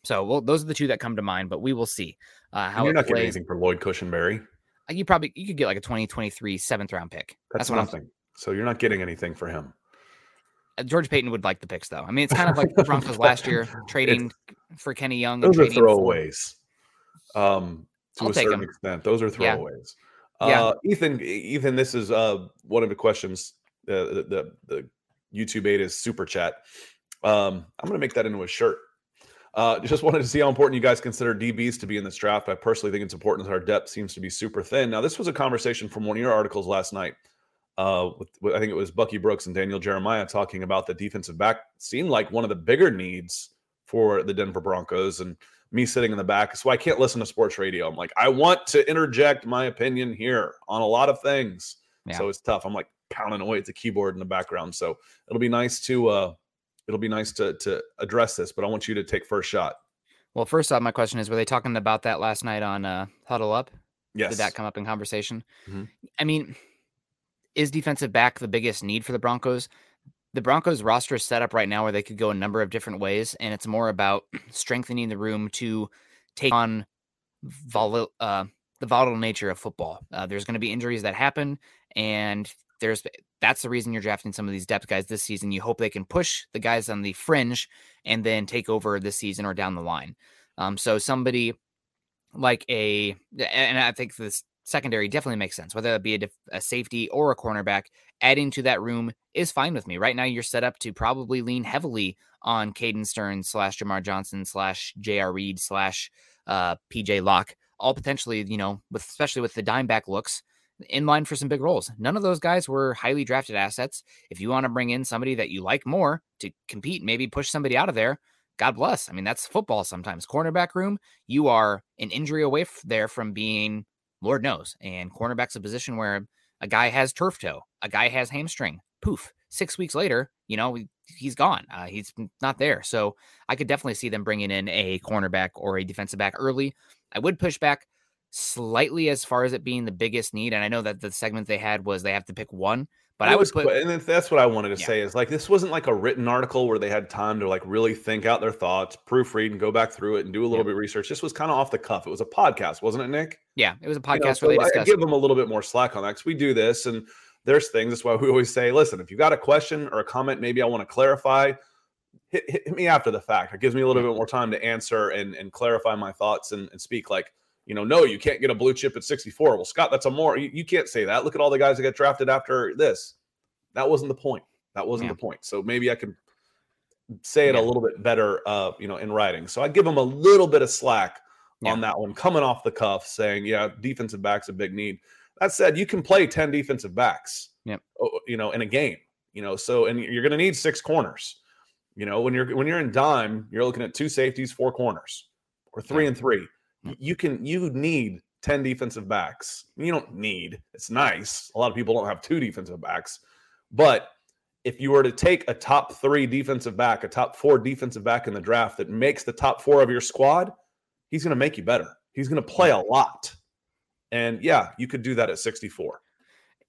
Speaker 3: so well, those are the two that come to mind, but we will see uh,
Speaker 4: And
Speaker 3: how
Speaker 4: you're not getting
Speaker 3: plays.
Speaker 4: anything for Lloyd Cushenberry.
Speaker 3: Uh, You probably you could get like a 2023 seventh round pick.
Speaker 4: That's,
Speaker 3: That's, what I'm
Speaker 4: nothing. So you're not getting anything for him.
Speaker 3: Uh, George Paton would like the picks though. I mean, it's kind of like the Broncos last year trading for Kenny Young.
Speaker 4: Those are
Speaker 3: trading for-
Speaker 4: throwaways. Um, to
Speaker 3: I'll
Speaker 4: a certain extent, those are throwaways.
Speaker 3: Yeah.
Speaker 4: Uh, Ethan, Ethan, this is uh one of the questions. Uh, the, the the YouTube is super chat. Um, I'm gonna make that into a shirt. Uh, just wanted to see how important you guys consider DBs to be in this draft. I personally think it's important that our depth seems to be super thin. Now, this was a conversation from one of your articles last night. Uh, with, with- I think it was Bucky Brooks and Daniel Jeremiah talking about the defensive back seemed like one of the bigger needs for the Denver Broncos. And me sitting in the back, so I can't listen to sports radio. I'm like, I want to interject my opinion here on a lot of things.
Speaker 3: Yeah.
Speaker 4: So it's tough. I'm like pounding away at the keyboard in the background. So it'll be nice to uh it'll be nice to to address this, but I want you to take first shot.
Speaker 3: Well, first off, my question is: Were they talking about that last night on uh, Huddle Up?
Speaker 4: Yes.
Speaker 3: Did that come up in conversation?
Speaker 4: Mhm.
Speaker 3: I mean, is defensive back the biggest need for the Broncos? the Broncos roster is set up right now where they could go a number of different ways, and it's more about strengthening the room to take on vol- uh, the volatile nature of football. Uh, there's going to be injuries that happen, and there's that's the reason you're drafting some of these depth guys this season. You hope they can push the guys on the fringe and then take over this season or down the line. Um, so somebody like a, and I think this secondary definitely makes sense, whether it be a, def, a safety or a cornerback. Adding to that room is fine with me. Right now, you're set up to probably lean heavily on Caden Stern slash Jamar Johnson slash J.R. Reed slash uh, PJ Locke, all potentially, you know, with especially with the dime back looks in line for some big roles. None of those guys were highly drafted assets. If you want to bring in somebody that you like more to compete, maybe push somebody out of there, God bless. I mean, that's football sometimes. Cornerback room, you are an injury away f- there from being Lord knows. And cornerback's a position where a guy has turf toe, a guy has hamstring. Poof. Six weeks later, you know, he's gone. Uh, he's not there. So I could definitely see them bringing in a cornerback or a defensive back early. I would push back slightly as far as it being the biggest need. And I know that the segment they had was they have to pick one. But I was put,
Speaker 4: and that's what I wanted to yeah. say is like this wasn't like a written article where they had time to like really think out their thoughts, proofread, and go back through it and do a little yeah. bit of research. This was kind of off the cuff. It was a podcast, wasn't it, Nick?
Speaker 3: Yeah, it was a podcast you know, so. I
Speaker 4: give them a little bit more slack on that because we do this, and there's things. That's why we always say, listen, if you got a question or a comment, maybe I want to clarify. Hit, hit, me after the fact. It gives me a little yeah. bit more time to answer and, and clarify my thoughts and, and speak like you know, no, you can't get a blue chip at 64. Well, Scott, that's a more, you, you, can't say that. Look at all the guys that got drafted after this. That wasn't the point. That wasn't yeah. the point. So maybe I can say it yeah. a little bit better, uh, you know, in writing. So I give him a little bit of slack yeah. on that one, coming off the cuff, saying, yeah, defensive backs a big need. That said, you can play 10 defensive backs,
Speaker 3: yep.
Speaker 4: you know, in a game, you know, so, and you're going to need six corners. You know, when you're when you're in dime, you're looking at two safeties, four corners, or three and three. Mm. You can you need 10 defensive backs. You don't need, it's nice. A lot of people don't have two defensive backs, but if you were to take a top three defensive back, a top four defensive back in the draft that makes the top four of your squad, he's going to make you better. He's going to play a lot. And yeah, you could do that at 64.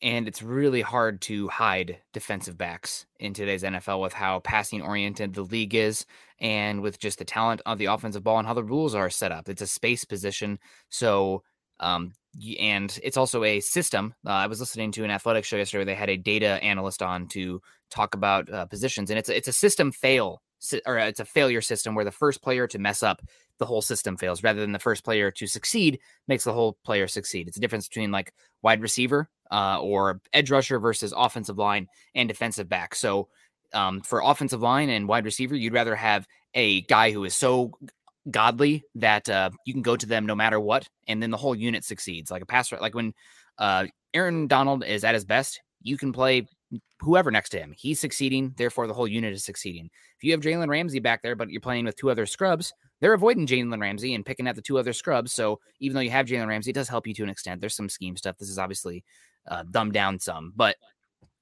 Speaker 3: And it's really hard to hide defensive backs in today's NFL with how passing oriented the league is and with just the talent of the offensive ball and how the rules are set up. It's a space position. So um, and it's also a system. Uh, I was listening to an athletic show yesterday. Where they had a data analyst on to talk about uh, positions, and it's a, it's a system fail or it's a failure system where the first player to mess up, the whole system fails, rather than the first player to succeed makes the whole player succeed. It's a difference between like wide receiver uh, or edge rusher versus offensive line and defensive back. So um, for offensive line and wide receiver, you'd rather have a guy who is so godly that uh, you can go to them no matter what, and then the whole unit succeeds. Like a passer, like when uh, Aaron Donald is at his best, you can play whoever next to him. He's succeeding, therefore the whole unit is succeeding. If you have Jalen Ramsey back there, but you're playing with two other scrubs, they're avoiding Jalen Ramsey and picking at the two other scrubs. So even though you have Jalen Ramsey, it does help you to an extent. There's some scheme stuff. This is obviously uh, dumbed down some, but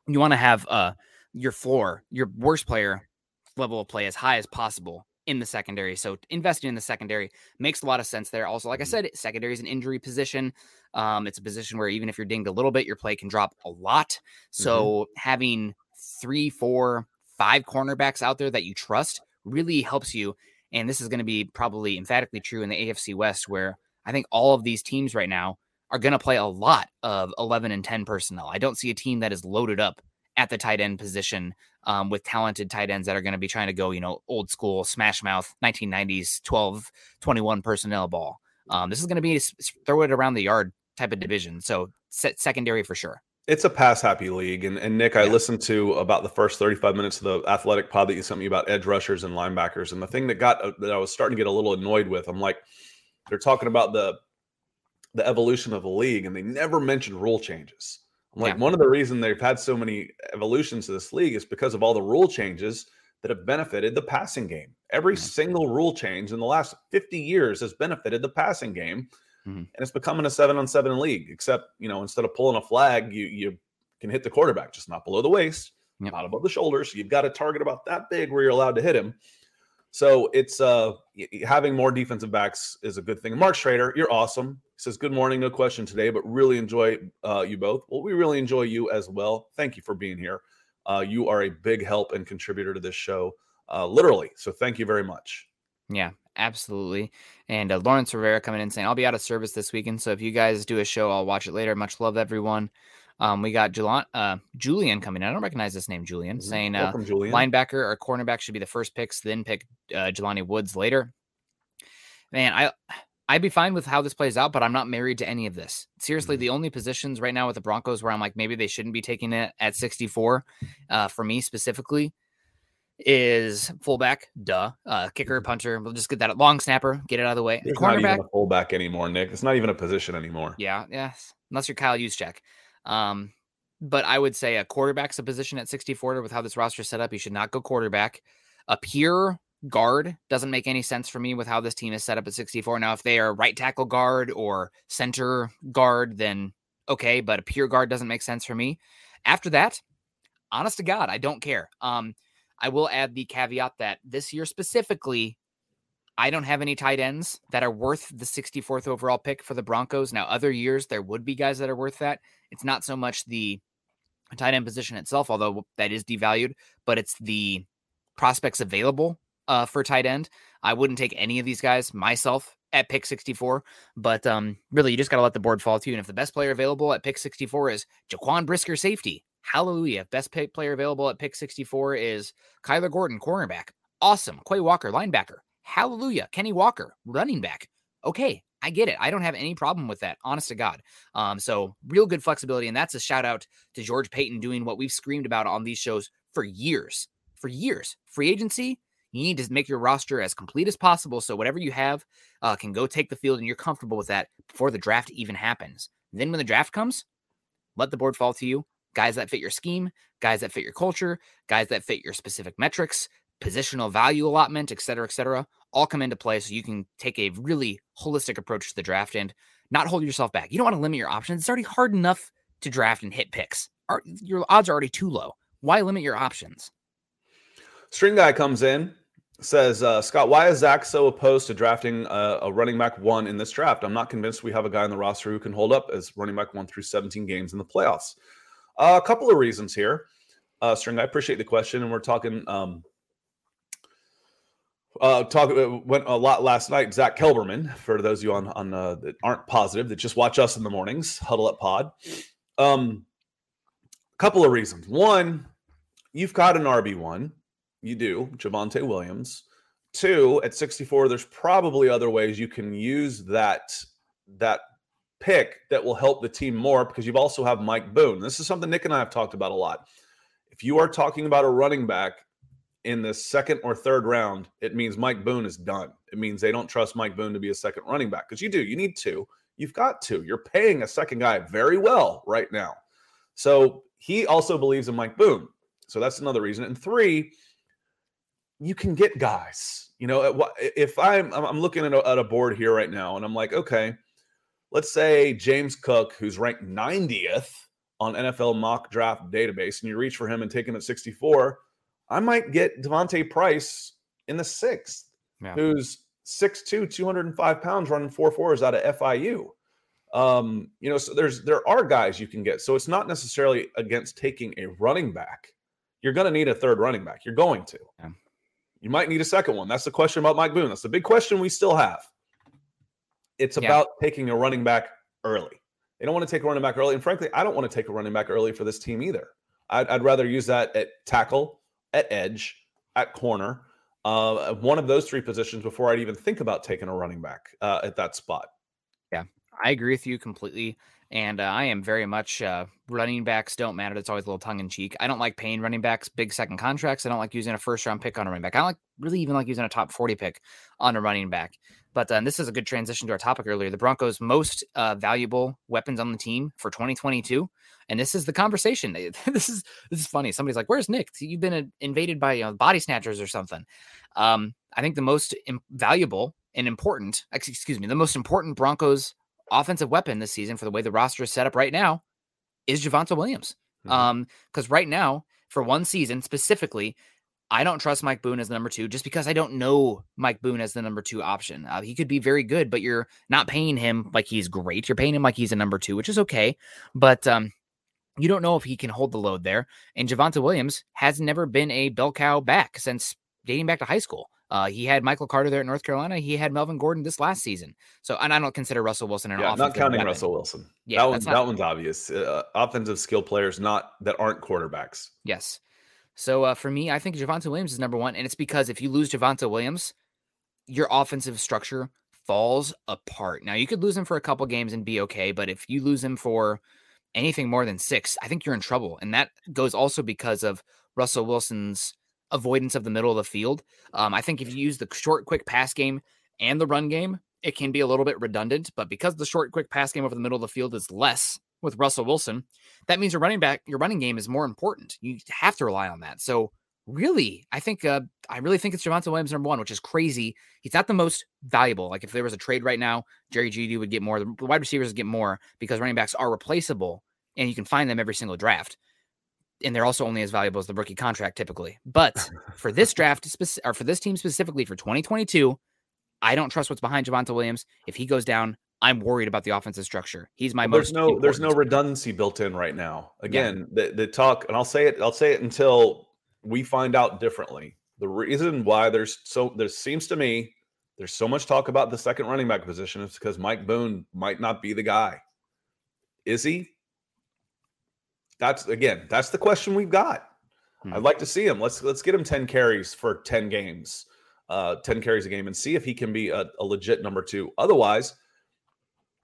Speaker 3: you want to have uh, your floor, your worst player level of play as high as possible in the secondary. So investing in the secondary makes a lot of sense there. Also, like I mm-hmm. said, secondary is an injury position. Um, it's a position where even if you're dinged a little bit, your play can drop a lot. So mm-hmm. having three, four, five cornerbacks out there that you trust really helps you. And this is going to be probably emphatically true in the AFC West, where I think all of these teams right now are going to play a lot of 11 and 10 personnel. I don't see a team that is loaded up at the tight end position um, with talented tight ends that are going to be trying to go, you know, old school smash mouth 1990s 12 21 personnel ball. Um, this is going to be throw it around the yard type of division. So secondary for sure.
Speaker 4: It's a pass happy league. And, and Nick, I listened to about the first 35 minutes of the athletic pod that you sent me about edge rushers and linebackers. And the thing that got uh, that I was starting to get a little annoyed with, I'm like, they're talking about the the evolution of the league and they never mentioned rule changes. I'm like, yeah. one of the reasons they've had so many evolutions to this league is because of all the rule changes that have benefited the passing game. Every mm-hmm. single rule change in the last 50 years has benefited the passing game. Mm-hmm. And it's becoming a seven on seven league, except, you know, instead of pulling a flag, you you can hit the quarterback, just not below the waist, yep. not above the shoulders. So you've got a target about that big where you're allowed to hit him. So it's uh having more defensive backs is a good thing. Mark Schrader, you're awesome. Says, Good morning, no question today, but really enjoy uh, you both. Well, we really enjoy you as well. Thank you for being here. Uh, you are a big help and contributor to this show, uh, literally. So thank you very much.
Speaker 3: Yeah, absolutely. And uh, Lawrence Rivera coming in saying, I'll be out of service this weekend. So if you guys do a show, I'll watch it later. Much love, everyone. Um, we got Julian, uh, Julian coming in. I don't recognize this name, Julian,
Speaker 4: Mhm.
Speaker 3: saying uh,
Speaker 4: Welcome, Julian.
Speaker 3: linebacker or cornerback should be the first picks, then pick uh, Jelani Woods later. Man, I I'd be fine with how this plays out, but I'm not married to any of this. Seriously,
Speaker 4: Mhm.
Speaker 3: the only positions right now with the Broncos where I'm like maybe they shouldn't be taking it at 64, uh, for me specifically, is fullback, duh, uh, kicker, punter. We'll just get that long snapper, get it out of the way.
Speaker 4: There's not even a fullback anymore, Nick. It's not even a position anymore.
Speaker 3: yeah, yes, unless you're Kyle Juszczyk. Um, but I would say a quarterback's a position at 64 with how this roster is set up. You should not go quarterback. A pure guard doesn't make any sense for me with how this team is set up at 64. Now, if they are right tackle guard or center guard, then okay, but a pure guard doesn't make sense for me. After that, honest to God, I don't care. Um, I will add the caveat that this year specifically, I don't have any tight ends that are worth the 64th overall pick for the Broncos. Now, other years there would be guys that are worth that. It's not so much the tight end position itself, although that is devalued, but it's the prospects available uh, for tight end. I wouldn't take any of these guys myself at pick 64, but um, really, you just got to let the board fall to you. And if the best player available at pick 64 is Jaquan Brisker, safety, hallelujah. Best player available at pick 64 is Kyler Gordon, cornerback, awesome. Quay Walker, linebacker, hallelujah. Kenny Walker, running back, okay. I get it. I don't have any problem with that, honest to God. Um, so real good flexibility, and that's a shout out to George Paton doing what we've screamed about on these shows for years. For years, free agency. You need to make your roster as complete as possible, so whatever you have uh, can go take the field, and you're comfortable with that before the draft even happens. then when the draft comes, let the board fall to you. Guys that fit your scheme, guys that fit your culture, guys that fit your specific metrics, positional value allotment, et cetera, et cetera, all come into play so you can take a really holistic approach to the draft and not hold yourself back. You don't want to limit your options. It's already hard enough to draft and hit picks. Our- Your odds are already too low. Why limit your options?
Speaker 4: String guy comes in, says, uh, Scott, why is Zach so opposed to drafting a, a running back one in this draft? I'm not convinced we have a guy in the roster who can hold up as running back one through 17 games in the playoffs. Uh, a couple of reasons here. Uh, String, I appreciate the question, and we're talking. Um, uh, talk uh, went a lot last night. Zach Kelberman, for those of you on on uh, that aren't positive that just watch us in the mornings, huddle up pod. Um, couple of reasons. One, you've got an RB one. You do, Javonte Williams. Two, at 64, there's probably other ways you can use that that pick that will help the team more because you've also have Mike Boone. This is something Nick and I have talked about a lot. If you are talking about a running back in the second or third round, it means Mike Boone is done. It means they don't trust Mike Boone to be a second running back because you do. You need two. You've got two. You're paying a second guy very well right now. So he also believes in Mike Boone. So that's another reason. And three, you can get guys. You know, if I'm I'm looking at a, at a board here right now, and I'm like, okay, let's say James Cook, who's ranked 90th on NFL mock draft database, and you reach for him and take him at 64, I might get D'Vonte Price in the sixth,
Speaker 3: Yeah.
Speaker 4: who's 6'2, 205 pounds, running four fours out of FIU. Um, you know, so there's there are guys you can get. So it's not necessarily against taking a running back. You're going to need a third running back. You're going to.
Speaker 3: Yeah.
Speaker 4: You might need a second one. That's the question about Mike Boone. That's the big question we still have. It's
Speaker 3: Yeah.
Speaker 4: about taking a running back early. They don't want to take a running back early. And frankly, I don't want to take a running back early for this team either. I'd, I'd rather use that at tackle, at edge, at corner, uh, one of those three positions before I'd even think about taking a running back uh, at that spot.
Speaker 3: Yeah, I agree with you completely. And uh, I am very much uh, running backs don't matter. That's always a little tongue in cheek. I don't like paying running backs big second contracts. I don't like using a first round pick on a running back. I don't like really even like using a top 40 pick on a running back. But uh, this is a good transition to our topic earlier. The Broncos' most uh, valuable weapons on the team for 2022, and this is the conversation. this is this is funny. Somebody's like, "Where's Nick? You've been uh, invaded by you know, body snatchers or something." Um, I think the most im- valuable and important, ex- excuse me, the most important Broncos offensive weapon this season for the way the roster is set up right now is Javonte Williams.
Speaker 4: Mhm.
Speaker 3: Um, because right now, for one season specifically, I don't trust Mike Boone as the number two just because I don't know Mike Boone as the number two option. Uh, he could be very good, but you're not paying him like he's great. You're paying him like he's a number two, which is okay. But um, you don't know if he can hold the load there. And Javonte Williams has never been a bell cow back since dating back to high school. Uh, he had Michael Carter there at North Carolina. He had Melvin Gordon this last season. So, and I don't consider Russell Wilson an
Speaker 4: yeah, not counting
Speaker 3: weapon.
Speaker 4: Russell Wilson.
Speaker 3: Yeah,
Speaker 4: that
Speaker 3: that's
Speaker 4: one,
Speaker 3: not-
Speaker 4: that one's obvious. Uh, offensive skill players, not that aren't quarterbacks.
Speaker 3: Yes. So uh, for me, I think Javonte Williams is number one, and it's because if you lose Javonte Williams, your offensive structure falls apart. Now you could lose him for a couple games and be okay, but if you lose him for anything more than six, I think you're in trouble, and that goes also because of Russell Wilson's avoidance of the middle of the field. Um, I think if you use the short, quick pass game and the run game, it can be a little bit redundant. But because the short, quick pass game over the middle of the field is less with Russell Wilson, that means your running back, your running game is more important. You have to rely on that. So really, I think uh, I really think it's Javonte Williams number one, which is crazy. He's not the most valuable. Like if there was a trade right now, Jerry Jeudy would get more. The wide receivers would get more because running backs are replaceable and you can find them every single draft. And they're also only as valuable as the rookie contract typically. But for this draft, speci- or for this team specifically for 2022, I don't trust what's behind Javonte Williams. If he goes down, I'm worried about the offensive structure. He's my
Speaker 4: Well,
Speaker 3: most.
Speaker 4: there's no there's no redundancy built in right now. Again, the, the talk, and I'll say it, I'll say it until we find out differently. The reason why there's so there seems to me there's so much talk about the second running back position is because Mike Boone might not be the guy. Is he? That's again, that's the question we've got.
Speaker 3: Hmm.
Speaker 4: I'd like to see him. Let's let's get him 10 carries for 10 games, uh, 10 carries a game, and see if he can be a, a legit number two. Otherwise,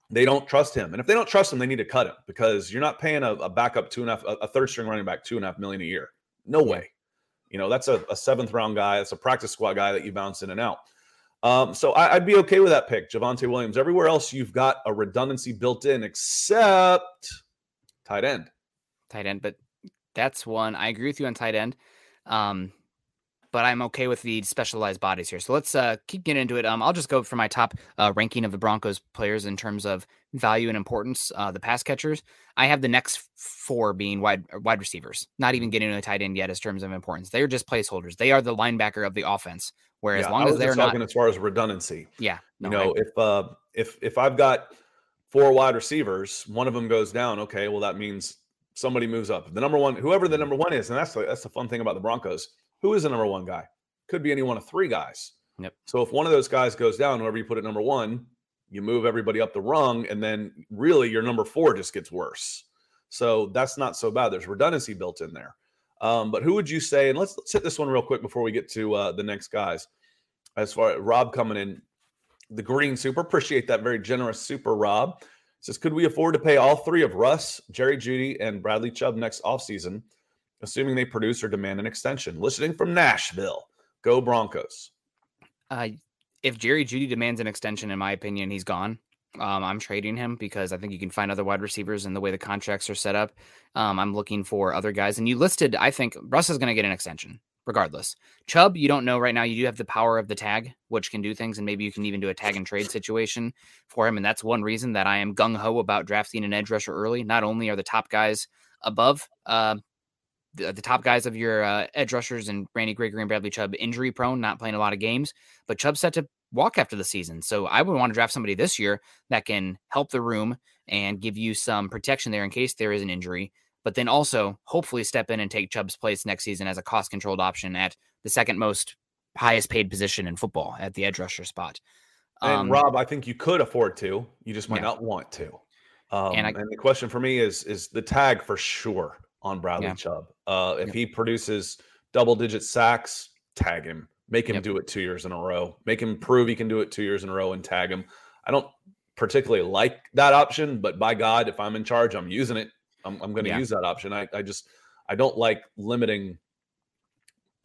Speaker 4: they don't trust him. And if they don't trust him, they need to cut him because you're not paying a, a backup two and a half, a, a third string running back two and a half million a year. No way. You know, that's a, a seventh round guy. That's a practice squad guy that you bounce in and out. Um, so I, I'd be okay with that pick, Javonte Williams. Everywhere else, you've got a redundancy built in, except tight end.
Speaker 3: Tight end, but that's one. I agree with you on tight end. Um, but I'm okay with the specialized bodies here. So let's uh, keep getting into it. Um, I'll just go for my top uh, ranking of the Broncos players in terms of value and importance. Uh, the pass catchers, I have the next four being wide wide receivers. Not even getting into the tight end yet as terms of importance. They are just placeholders. They are the linebacker of the offense. Where as long as they're
Speaker 4: just
Speaker 3: not,
Speaker 4: talking as far as redundancy.
Speaker 3: yeah,
Speaker 4: you
Speaker 3: no, I-
Speaker 4: know, if uh, if if I've got four wide receivers, one of them goes down. Okay, well that means somebody moves up. The number one, whoever the number one is, and that's the, that's the fun thing about the Broncos. Who is the number one guy? Could be any one of three guys.
Speaker 3: Yep.
Speaker 4: So if one of those guys goes down, whoever you put at number one, you move everybody up the rung, and then really your number four just gets worse. So that's not so bad. There's redundancy built in there. Um, but who would you say? And let's, let's hit this one real quick before we get to uh, the next guys. As far as Rob coming in, the green super appreciate that very generous super rob says could we afford to pay all three of russ jerry jeudy and bradley chubb next offseason assuming they produce or demand an extension listening from nashville go broncos
Speaker 3: Uh, if Jerry Jeudy demands an extension, in my opinion, he's gone. Um, I'm trading him because I think you can find other wide receivers and the way the contracts are set up. Um, I'm looking for other guys. And you listed, I think Russ is going to get an extension regardless. Chubb, you don't know right now. You do have the power of the tag, which can do things. And maybe you can even do a tag and trade situation for him. And that's one reason that I am gung ho about drafting an edge rusher early. Not only are the top guys above, uh, the, the top guys of your uh, edge rushers and Randy Gregory and Bradley Chubb injury prone, not playing a lot of games, but Chubb's set to walk after the season. So I would want to draft somebody this year that can help the room and give you some protection there in case there is an injury, but then also hopefully step in and take Chubb's place next season as a cost controlled option at the second most highest paid position in football at the edge rusher spot.
Speaker 4: and
Speaker 3: Um,
Speaker 4: rob i think you could afford to you just might
Speaker 3: Yeah.
Speaker 4: not want to um, and,
Speaker 3: And
Speaker 4: the question for me is is the tag for sure on bradley
Speaker 3: Yeah.
Speaker 4: chubb uh, if
Speaker 3: Yep.
Speaker 4: he produces double digit sacks tag him make him
Speaker 3: Yep.
Speaker 4: do it two years in a row make him prove he can do it two years in a row and tag him i don't particularly like that option but by god if i'm in charge i'm using it i'm, I'm going to
Speaker 3: Yeah.
Speaker 4: use that option I, I just i don't like limiting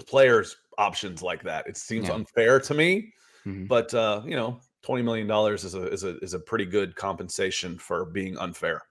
Speaker 4: players options like that it seems
Speaker 3: Yeah.
Speaker 4: unfair to me
Speaker 3: mhm.
Speaker 4: but uh, you know, twenty million dollars is a is a is a pretty good compensation for being unfair.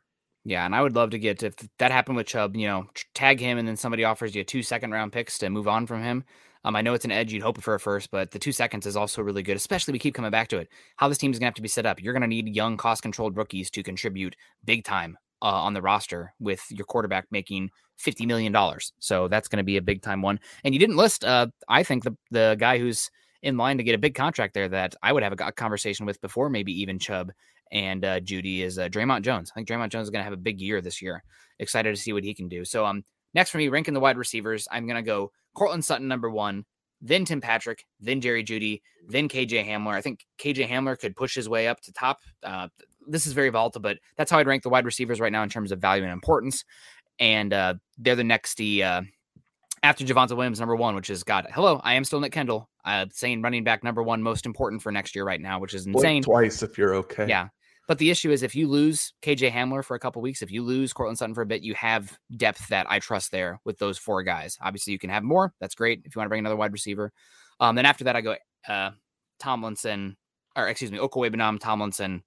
Speaker 3: Yeah, and I would love to get if that happened with Chubb, you know, tag him and then somebody offers you two second round picks to move on from him. Um, I know it's an edge, you'd hope for a first, but the two seconds is also really good, especially we keep coming back to it. How this team is gonna have to be set up. You're gonna need young, cost controlled rookies to contribute big time uh, on the roster with your quarterback making fifty million dollars. So that's gonna be a big time one. And you didn't list uh I think the the guy who's in line to get a big contract there that I would have a, conversation with before maybe even Chubb and uh, Jeudy is uh, Dre'Mont Jones. I think Dre'Mont Jones is going to have a big year this year. Excited to see what he can do. So um, next for me, ranking the wide receivers, I'm going to go Courtland Sutton number one, then Tim Patrick, then Jerry Jeudy, then KJ Hamler. I think KJ Hamler could push his way up to top. Uh, this is very volatile, but that's how I'd rank the wide receivers right now in terms of value and importance. And uh, they're the next uh, after Javonte Williams number one, which is God. Hello, I am still Nick Kendell, uh, saying running back number one most important for next year right now, which is insane.
Speaker 4: Twice if you're okay.
Speaker 3: Yeah. But the issue is if you lose KJ Hamler for a couple weeks, if you lose Courtland Sutton for a bit, you have depth that I trust there with those four guys. Obviously, you can have more. That's great if you want to bring another wide receiver. Um, then after that, I go uh, Tomlinson, or excuse me, Okwuegbunam, Tomlinson,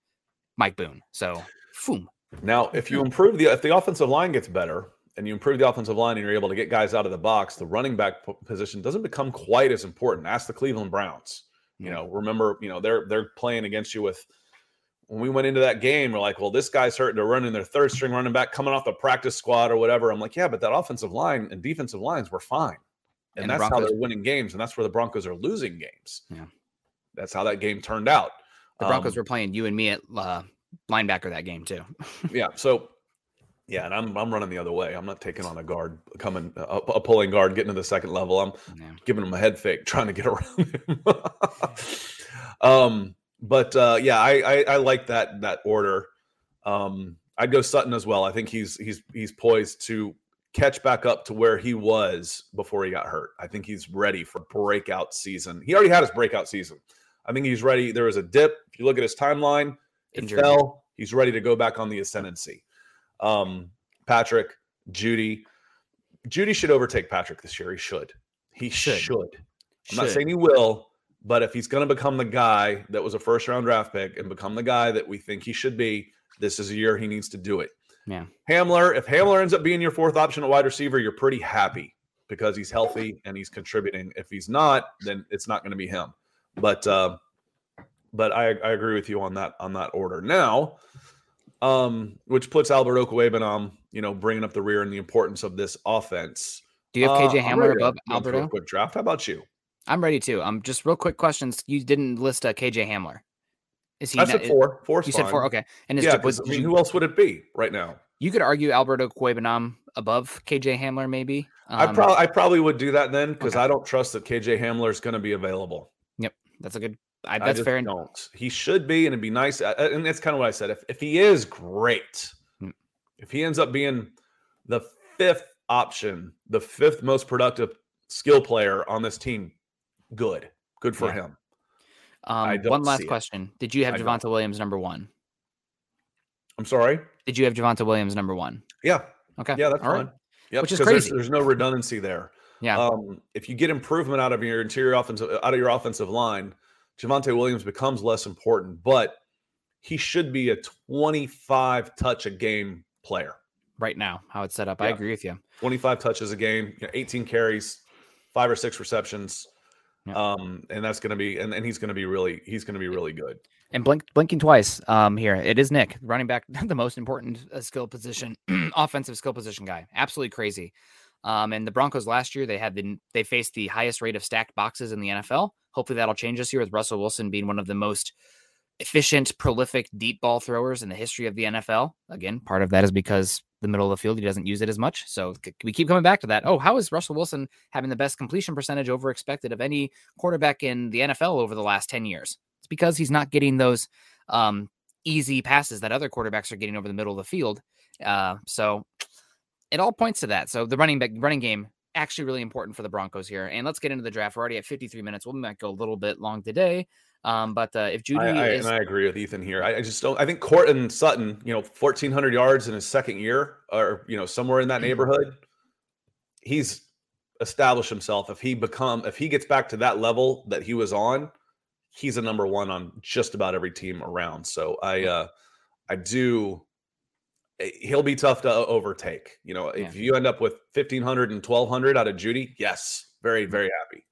Speaker 3: Mike Boone. So, boom.
Speaker 4: Now, if you improve the if the offensive line gets better and you improve the offensive line and you're able to get guys out of the box, the running back position doesn't become quite as important. Ask the Cleveland Browns. You know, remember, you know, they're they're playing against you with when we went into that game, we're like, well, this guy's hurting to run in their third string running back coming off the practice squad or whatever. I'm like, yeah, but that offensive line and defensive lines were fine. And, and that's Broncos, how they're winning games. And that's where the Broncos are losing games.
Speaker 3: Yeah.
Speaker 4: That's how that game turned out.
Speaker 3: The Broncos um, were playing you and me at uh, linebacker that game too.
Speaker 4: yeah. So, yeah, and I'm I'm running the other way. I'm not taking on a guard coming a, a pulling guard getting to the second level. I'm yeah. giving him a head fake trying to get around him. um, but uh, yeah, I, I, I like that that order. Um, I'd go Sutton as well. I think he's he's he's poised to catch back up to where he was before he got hurt. I think he's ready for breakout season. He already had his breakout season. I think he's ready. There was a dip. If you look at his timeline, it fell. He's ready to go back on the ascendancy. Um, Patrick, Jeudy, Jeudy should overtake Patrick this year. He should. He should. should. I'm should. not saying he will, but if he's going to become the guy that was a first round draft pick and become the guy that we think he should be, this is a year he needs to do it.
Speaker 3: Yeah.
Speaker 4: Hamler, if Hamler ends up being your fourth option at wide receiver, you're pretty happy because he's healthy and he's contributing. If he's not, then it's not going to be him. But uh, but I, I agree with you on that on that order. Now, um, which puts Albert Okwuegbunam, you know, bringing up the rear and the importance of this offense.
Speaker 3: Do you have KJ uh, Hamler above Albert?
Speaker 4: Quick draft. How about you?
Speaker 3: I'm ready too. Um, just real quick questions. You didn't list a uh, KJ Hamler.
Speaker 4: Is he? I said four. Four.
Speaker 3: You fine. said four. Okay.
Speaker 4: And yeah, was, I mean, who else would it be right now?
Speaker 3: You could argue Alberto Okwuegbunam above KJ Hamler, maybe.
Speaker 4: Um, I probably I probably would do that then because okay. I don't trust that KJ Hamler is going to be available.
Speaker 3: Yep, that's a good. I, that's I fair.
Speaker 4: Don't. He should be, and it'd be nice. And that's kind of what I said. If if he is great, hmm. if he ends up being the fifth option, the fifth most productive skill player on this team, good. Good for yeah. him.
Speaker 3: Um, one last question. It. Did you have Javonte Williams number one?
Speaker 4: I'm sorry.
Speaker 3: Did you have Javonte Williams number one?
Speaker 4: Yeah.
Speaker 3: Okay.
Speaker 4: Yeah, that's All fine. Right. Yep. Which is crazy. There's, there's, no redundancy there.
Speaker 3: Yeah.
Speaker 4: Um, if you get improvement out of your interior offensive out of your offensive line, Javonte Williams becomes less important, but he should be a 25 touch a game player
Speaker 3: right now. How it's set up, yeah. I agree with you.
Speaker 4: 25 touches a game, 18 carries, five or six receptions. Yeah. Um, and that's going to be, and, and he's going to be really, he's going to be really good.
Speaker 3: And blink, blinking twice. Um, here it is Nick running back, the most important uh, skill position, offensive skill position guy. Absolutely crazy. Um, and the Broncos last year they had the they faced the highest rate of stacked boxes in the NFL. Hopefully that'll change this year with Russell Wilson being one of the most efficient, prolific deep ball throwers in the history of the NFL. Again, part of that is because the middle of the field he doesn't use it as much. So we keep coming back to that. Oh, how is Russell Wilson having the best completion percentage over expected of any quarterback in the NFL over the last 10 years? It's because he's not getting those um, easy passes that other quarterbacks are getting over the middle of the field. Uh, so it all points to that. So the running back running game actually really important for the Broncos here. And let's get into the draft. We're already at 53 minutes. We might go a little bit long today. Um, but uh, if Jeudy,
Speaker 4: I, I,
Speaker 3: is,
Speaker 4: and I agree with Ethan here. I, I, just don't. I think Courtland Sutton, you know, fourteen hundred yards in his second year, or you know, somewhere in that mm-hmm. neighborhood, he's established himself. If he become, if he gets back to that level that he was on, he's a number one on just about every team around. So I, uh, I do. Eh, he'll be tough to overtake. You know, yeah. if you end up with 1500 and 1200 out of Jeudy, yes, very, mm-hmm. very happy.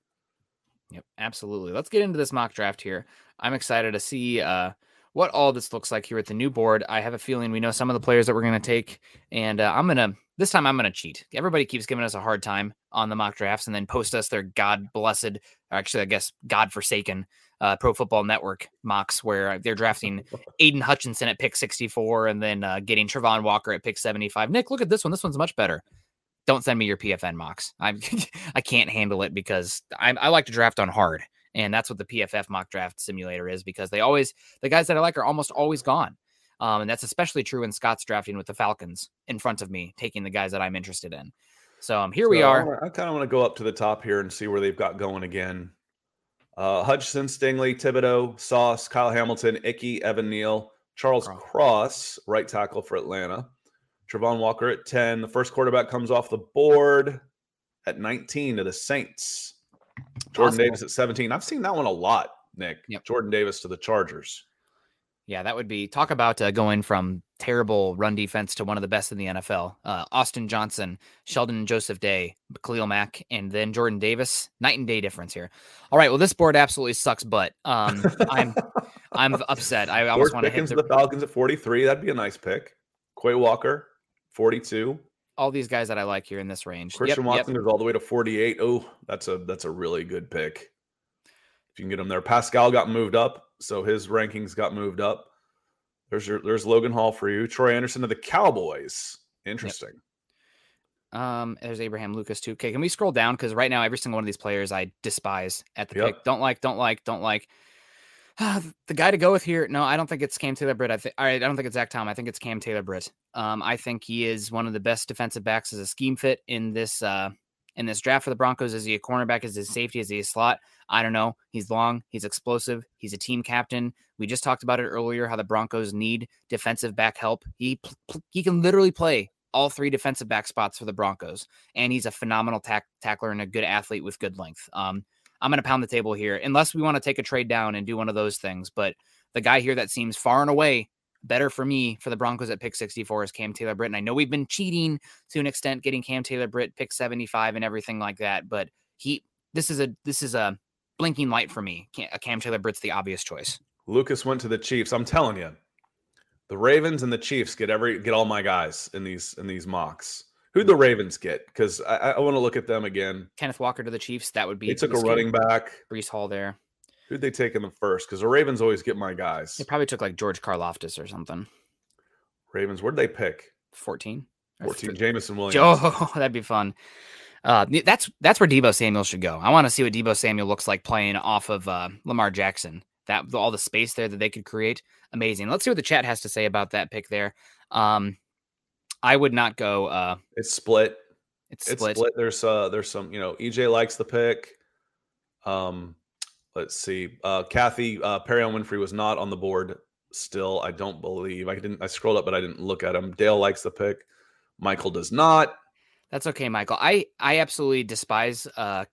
Speaker 3: Yep, absolutely. Let's get into this mock draft here. I'm excited to see uh, what all this looks like here at the new board. I have a feeling we know some of the players that we're going to take, and uh, I'm going to this time I'm going to cheat. Everybody keeps giving us a hard time on the mock drafts and then post us their God blessed, actually, I guess, God forsaken uh, Pro Football Network mocks where they're drafting Aidan Hutchinson at pick 64 and then uh, getting Travon Walker at pick 75. Nick, look at this one. This one's much better. Don't send me your PFN mocks. I'm I can't handle it because I'm, I like to draft on hard, and that's what the PFF mock draft simulator is because they always the guys that I like are almost always gone. Um, and that's especially true when Scott's drafting with the Falcons in front of me, taking the guys that I'm interested in. So um, here we
Speaker 4: So I
Speaker 3: are.
Speaker 4: I, kind of want to go up to the top here and see where they've got going again. Uh, Hutchinson, Stingley, Thibodeaux, Sauce, Kyle Hamilton, Icky, Evan Neal, Charles
Speaker 3: Cross.
Speaker 4: Cross, right tackle for Atlanta. Travon Walker at 10. The first quarterback comes off the board at 19 to the Saints. Jordan
Speaker 3: Possible.
Speaker 4: Davis at 17. I've seen that one a lot, Nick.
Speaker 3: Yep.
Speaker 4: Jordan Davis to the Chargers.
Speaker 3: Yeah, that would be talk about uh, going from terrible run defense to one of the best in the NFL. Uh, Austin Johnson, Sheldon Joseph Day, Khalil Mack, and then Jordan Davis. Night and day difference here. All right, well, this board absolutely sucks, but um, I'm I'm upset. I
Speaker 4: George
Speaker 3: want to hit the,
Speaker 4: the Falcons at 43. That'd be a nice pick. Quay Walker, 42.
Speaker 3: all these guys that I like here in this range.
Speaker 4: Christian
Speaker 3: yep.
Speaker 4: Watson is all the way to 48. Oh, that's a that's a really good pick. If you can get him there. Pascal got moved up, so his rankings got moved up. There's your there's Logan Hall for you. Troy Anderson of the Cowboys. Interesting.
Speaker 3: Um, there's Abraham Lucas too. Okay, can we scroll down? Because right now, every single one of these players I despise at the
Speaker 4: Yep.
Speaker 3: pick. Don't like, don't like, don't like. the guy to go with here, no, I don't think it's Cam Taylor Britt. I think all right, I don't think it's Zach Tom. I think it's Cam Taylor Britt. Um, I think he is one of the best defensive backs as a scheme fit in this uh in this draft for the Broncos. Is he a cornerback? Is he a safety? Is he a slot? I don't know. He's long. He's explosive. He's a team captain. We just talked about it earlier. How the Broncos need defensive back help. He he can literally play all three defensive back spots for the Broncos, and he's a phenomenal tack- tackler and a good athlete with good length. Um, I'm going to pound the table here, unless we want to take a trade down and do one of those things. But the guy here that seems far and away better for me for the Broncos at pick 64 is Cam Taylor Britt. And I know we've been cheating to an extent, getting Cam Taylor Britt pick 75 and everything like that. But he, this is a this is a blinking light for me. Cam, Taylor Britt's the obvious choice.
Speaker 4: Lucas went to the Chiefs. I'm telling you, the Ravens and the Chiefs get every get all my guys in these in these mocks. Who'd the Ravens get? Because I, I want to look at them again.
Speaker 3: Kenneth Walker to the Chiefs. That would be
Speaker 4: They took a running back.
Speaker 3: Breece Hall there.
Speaker 4: Who'd they take in the first? Because the Ravens always get my guys.
Speaker 3: They probably took like George Karlaftis or something.
Speaker 4: Ravens, where'd they pick?
Speaker 3: 14.
Speaker 4: 14.
Speaker 3: th-
Speaker 4: Jameson Williams.
Speaker 3: Oh, that'd be fun. Uh, that's that's where Deebo Samuel should go. I want to see what Deebo Samuel looks like playing off of uh, Lamar Jackson. That all the space there that they could create, amazing. Let's see what the chat has to say about that pick there. Um, I would not go. Uh,
Speaker 4: It's split.
Speaker 3: it's
Speaker 4: It's
Speaker 3: split.
Speaker 4: split. There's uh there's some, you know, EJ likes the pick. Um, let's see. Uh Kathy, uh Perrion Winfrey was not on the board still. I don't believe. I didn't I scrolled up, but I didn't look at him. Dale likes the pick. Michael does not.
Speaker 3: That's okay, Michael. I I absolutely despise. Uh,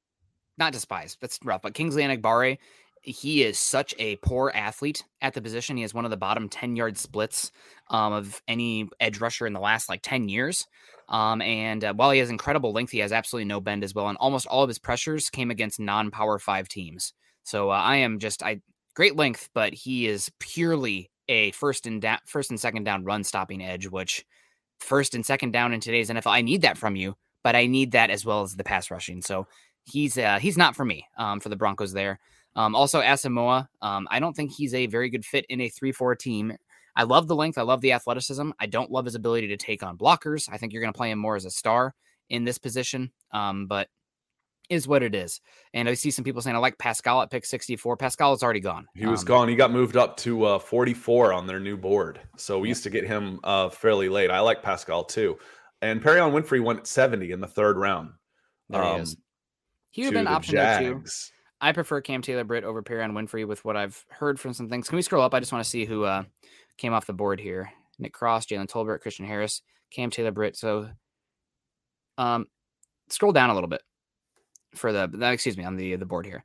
Speaker 3: not despise. That's rough. But Kingsley Enagbare, he is such a poor athlete at the position. He has one of the bottom ten yard splits um, of any edge rusher in the last like ten years. Um, and uh, while he has incredible length, he has absolutely no bend as well. And almost all of his pressures came against non-power five teams. So uh, I am just I great length, but he is purely a first and down, first and second down run stopping edge, which first and second down in today's NFL. I need that from you, but I need that as well as the pass rushing. So he's uh, he's not for me um, for the Broncos there. Um, also, Asamoah, um, I don't think he's a very good fit in a 3 4 team. I love the length. I love the athleticism. I don't love his ability to take on blockers. I think you're going to play him more as a star in this position, um, but is what it is. And I see some people saying, I like Pascal at pick 64. Pascal is already gone.
Speaker 4: He was
Speaker 3: Um,
Speaker 4: gone. He got moved up to uh 44 on their new board. So we used to get him uh fairly late. I like Pascal too. And Perrion Winfrey went 70 in the third round.
Speaker 3: There he
Speaker 4: um,
Speaker 3: is. He would have been option too. I prefer Cam Taylor Britt over Perry Winfrey with what I've heard from some things. Can we scroll up? I just want to see who uh, came off the board here. Nick Cross, Jalen Tolbert, Christian Harris, Cam Taylor Britt. So um scroll down a little bit for the uh, excuse me on the the board here.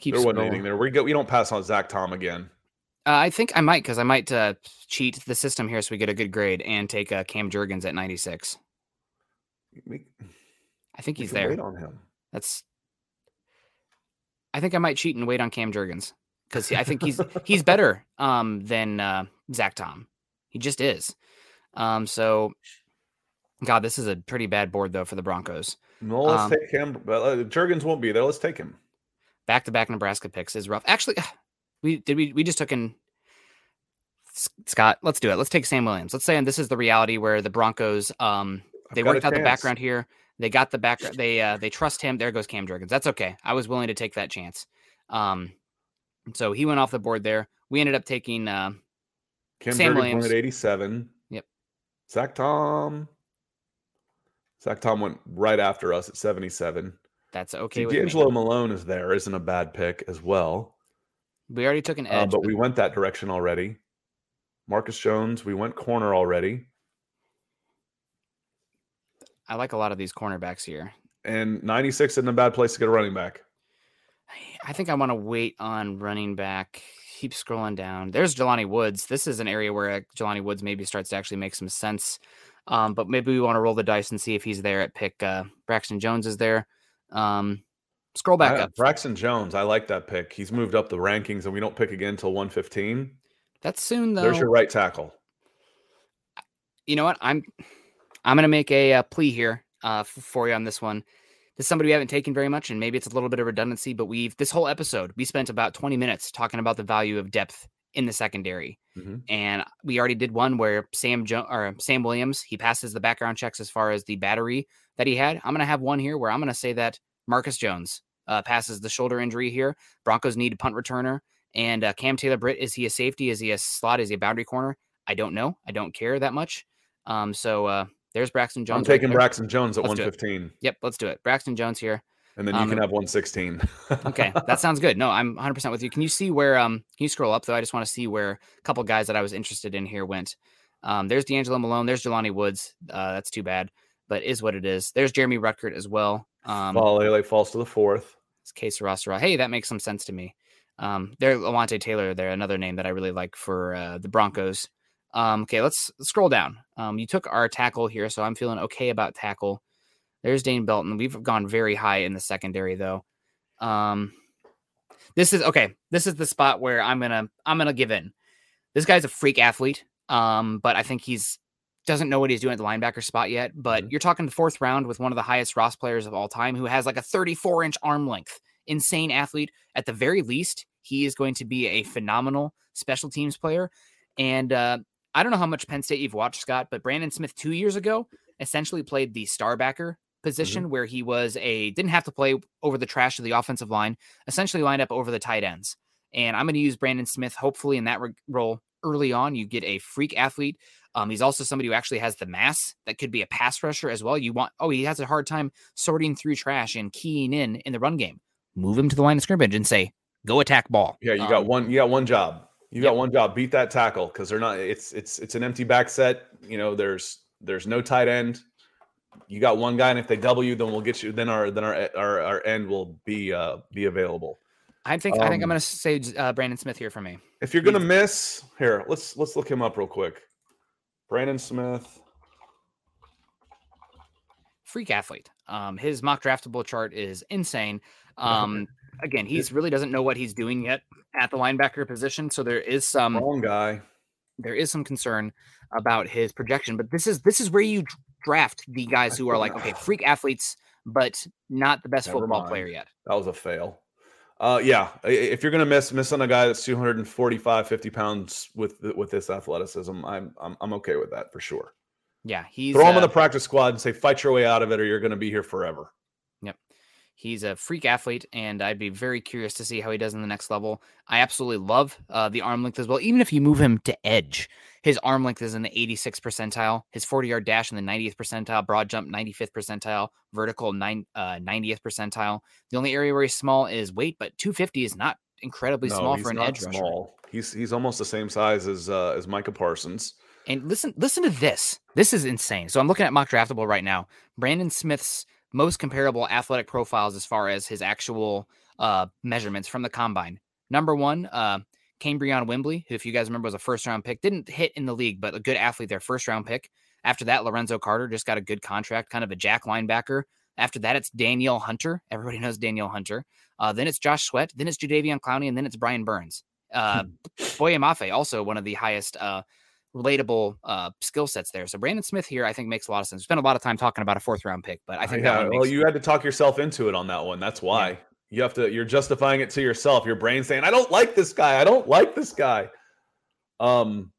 Speaker 3: Keep
Speaker 4: There wasn't anything there. We go. We don't pass on Zach Tom again.
Speaker 3: Uh, I think I might because I might uh, cheat the system here so we get a good grade and take uh, Cam Jurgens at 96.
Speaker 4: We,
Speaker 3: I think he's there.
Speaker 4: Wait on him.
Speaker 3: That's. I think I might cheat and wait on Cam Jurgens because I think he's he's better um, than uh, Zach Tom. He just is. Um, so, God, this is a pretty bad board though for the Broncos.
Speaker 4: No, let's
Speaker 3: Um,
Speaker 4: take him. But, uh, Jurgens won't be there. Let's take him.
Speaker 3: Back to back Nebraska picks is rough. Actually, we did we we just took in Scott. Let's do it. Let's take Sam Williams. Let's say and this is the reality where the Broncos um they worked out the background here. They got the back. They uh, they trust him. There goes Cam Jurgens. That's okay. I was willing to take that chance. Um, so he went off the board there. We ended up taking. Uh,
Speaker 4: Cam
Speaker 3: Sam
Speaker 4: Jurgens
Speaker 3: Williams.
Speaker 4: at 87.
Speaker 3: Yep.
Speaker 4: Zach Tom. Zach Tom went right after us at 77.
Speaker 3: that's okay
Speaker 4: See,
Speaker 3: with me.
Speaker 4: D'Angelo Malone is there. Isn't a bad pick as well.
Speaker 3: We already took an
Speaker 4: Uh,
Speaker 3: edge,
Speaker 4: but we went that direction already. Marcus Jones, we went corner already.
Speaker 3: I like a lot of these cornerbacks here.
Speaker 4: And 96 isn't a bad place to get a running back.
Speaker 3: I think I want to wait on running back. Keep scrolling down. There's Jelani Woods. This is an area where uh, Jelani Woods maybe starts to actually make some sense. Um, but maybe we want to roll the dice and see if he's there at pick. Uh, Braxton Jones is there. Um, scroll back
Speaker 4: I-
Speaker 3: up.
Speaker 4: Braxton Jones, I like that pick. He's moved up the rankings and we don't pick again until 115.
Speaker 3: That's soon though.
Speaker 4: There's your right tackle.
Speaker 3: you know what? I'm I'm gonna make a, uh plea here uh, for you on this one. This is somebody we haven't taken very much, and maybe it's a little bit of redundancy, but we've this whole episode we spent about 20 minutes talking about the value of depth in the secondary,
Speaker 4: Mhm.
Speaker 3: and we already did one where Sam jo- or Sam Williams he passes the background checks as far as the battery that he had. I'm gonna have one here where I'm gonna say that Marcus Jones uh, passes the shoulder injury here. Broncos need a punt returner, and uh, Cam Taylor Britt is he a safety? Is he a slot? Is he a boundary corner? I don't know. I don't care that much. Um, so uh, there's Braxton Jones.
Speaker 4: I'm taking
Speaker 3: there.
Speaker 4: Braxton Jones at
Speaker 3: Let's
Speaker 4: 115.
Speaker 3: Yep, let's do it. Braxton Jones here.
Speaker 4: And then you
Speaker 3: Um,
Speaker 4: can have 116.
Speaker 3: Okay, that sounds good. No, I'm 100% with you. Can you see where um can you scroll up though? I just want to see where a couple guys that I was interested in here went. Um there's D'Angelo Malone, there's Jelani Woods. Uh that's too bad, but is what it is. There's Jeremy Ruckert as well. Um
Speaker 4: Faalele falls to the fourth.
Speaker 3: it's Case Rossera. Hey, that makes some sense to me. Um there Alontae Taylor, there another name that I really like for uh, the Broncos. Um okay, let's scroll down. Um you took our tackle here, so I'm feeling okay about tackle. There's Dane Belton. We've gone very high in the secondary though. Um this is okay. This is the spot where I'm gonna I'm gonna give in. This guy's a freak athlete. Um, but I think he's doesn't know what he's doing at the linebacker spot yet. But you're talking the fourth round with one of the highest RAS players of all time, who has like a 34 inch arm length. Insane athlete. At the very least, he is going to be a phenomenal special teams player. And uh, I don't know how much Penn State you've watched, Scott, but Brandon Smith two years ago essentially played the star backer position where he was a didn't have to play over the trash of the offensive line, essentially lined up over the tight ends. And I'm going to use Brandon Smith hopefully in that re- role early on. You get a freak athlete. Um, he's also somebody who actually has the mass that could be a pass rusher as well. You want, oh, he has a hard time sorting through trash and keying in in the run game. Move him to the line of scrimmage and say, go attack ball.
Speaker 4: Yeah, you got
Speaker 3: Um,
Speaker 4: one. You got one job. You got one job. Beat that tackle because they're not. It's it's it's an empty back set. You know, there's there's no tight end. You got one guy, and if they double you, then we'll get you. Then our then our our, our end will be uh be available.
Speaker 3: I think I think I'm
Speaker 4: Um,
Speaker 3: going to say uh, Brandon Smith here for me.
Speaker 4: If you're gonna miss, here let's let's look him up real quick. Brandon Smith.
Speaker 3: freak athlete. Um, his mock draftable chart is insane. Um, again, he's really doesn't know what he's doing yet at the linebacker position, so there is some
Speaker 4: Wrong guy.
Speaker 3: there is some concern about his projection. But this is this is where you draft the guys who are like okay, freak athletes, but not the best
Speaker 4: Never
Speaker 3: football
Speaker 4: mind.
Speaker 3: player yet.
Speaker 4: That was a fail. Uh, yeah, if you're gonna miss miss on a guy that's 245, 50 pounds with with this athleticism, I'm I'm, I'm okay with that for sure.
Speaker 3: Yeah, he's
Speaker 4: Throw him
Speaker 3: uh,
Speaker 4: on the practice squad and say fight your way out of it, or you're gonna be here forever.
Speaker 3: Yep, he's a freak athlete, and I'd be very curious to see how he does in the next level. I absolutely love uh, the arm length as well. Even if you move him to edge, his arm length is in the 86th percentile, his 40 yard dash in the 90th percentile, broad jump 95th percentile, vertical nine, uh, 90th percentile. The only area where he's small is weight, but 250 is not incredibly
Speaker 4: No,
Speaker 3: small for an edge rusher.
Speaker 4: small. He's he's almost the same size as uh, as Micah Parsons.
Speaker 3: And listen, listen to this. This is insane. So I'm looking at mock draftable right now. Brandon Smith's most comparable athletic profiles as far as his actual uh, measurements from the combine. Number one, uh, Kamerion Wimbley, who, if you guys remember, was a first round pick, didn't hit in the league, but a good athlete, their first round pick. After that, Lorenzo Carter just got a good contract, kind of a jack linebacker. After that, it's Danielle Hunter. Everybody knows Danielle Hunter. Uh, then it's Josh Sweat. Then it's Jadeveon Clowney, and then it's Brian Burns. Uh, Boye Mafe, also one of the highest uh, relatable uh, skill sets there. So Brandon Smith here, I think makes a lot of sense. We spent a lot of time talking about a fourth round pick, but I think
Speaker 4: yeah. well, you had to talk yourself into it on that one. That's why yeah. You have to. You're justifying it to yourself. Your brain saying, "I don't like this guy. I don't like this guy." Um,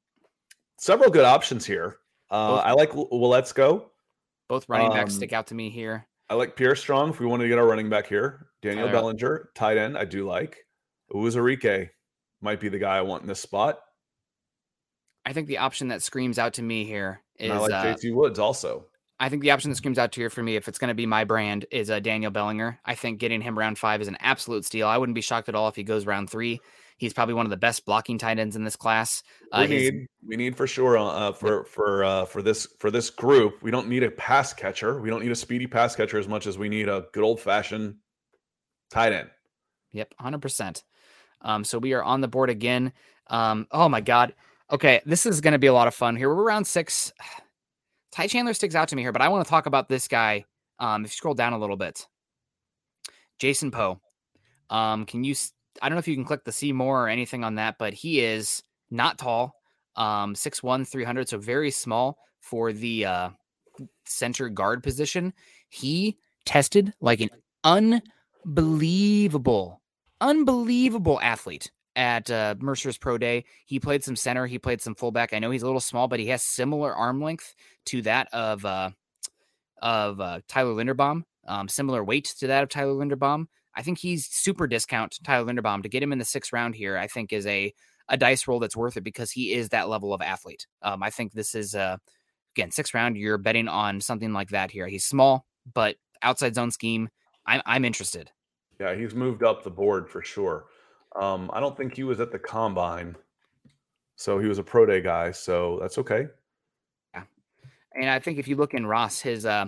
Speaker 4: several good options here. Uh, I like well, let's go.
Speaker 3: Both running backs um, stick out to me here.
Speaker 4: I like Pierre Strong if we want to get our running back here. Daniel Tyler. Bellinger, tight end, I do like. Uwazurike might be the guy I want in this spot.
Speaker 3: I think the option that screams out to me here is
Speaker 4: and I like uh, JT Woods also.
Speaker 3: I think the option that screams out to you for me, if it's going to be my brand, is uh, Daniel Bellinger. I think getting him round five is an absolute steal. I wouldn't be shocked at all if he goes round three. He's probably one of the best blocking tight ends in this class.
Speaker 4: Uh, we need we need for sure uh, uh, for for uh, for this for this group. We don't need a pass catcher. We don't need a speedy pass catcher as much as we need a good old fashioned tight end.
Speaker 3: Yep, hundred percent. Um, so we are on the board again. Um, oh my god. Okay, this is going to be a lot of fun here. We're around six. Ty Chandler sticks out to me here, but I want to talk about this guy. Um, if you scroll down a little bit, Jason Poe. Um, can you? I don't know if you can click the see more or anything on that, but he is not tall. Um, 6'1", 300, so very small for the uh, center guard position. He tested like an unbelievable, unbelievable athlete at uh, Mercer's Pro Day. He played some center, he played some fullback. I know he's a little small, but he has similar arm length to that of uh, of uh, Tyler Linderbaum, um, similar weight to that of Tyler Linderbaum. I think he's super discount Tyler Linderbaum to get him in the sixth round here. I think is a a dice roll that's worth it because he is that level of athlete. Um, I think this is uh, again sixth round. You're betting on something like that here. He's small, but outside zone scheme. I'm I'm interested.
Speaker 4: Yeah, he's moved up the board for sure. Um, I don't think he was at the combine, so he was a pro day guy. So that's okay.
Speaker 3: Yeah, and I think if you look in RAS, his uh,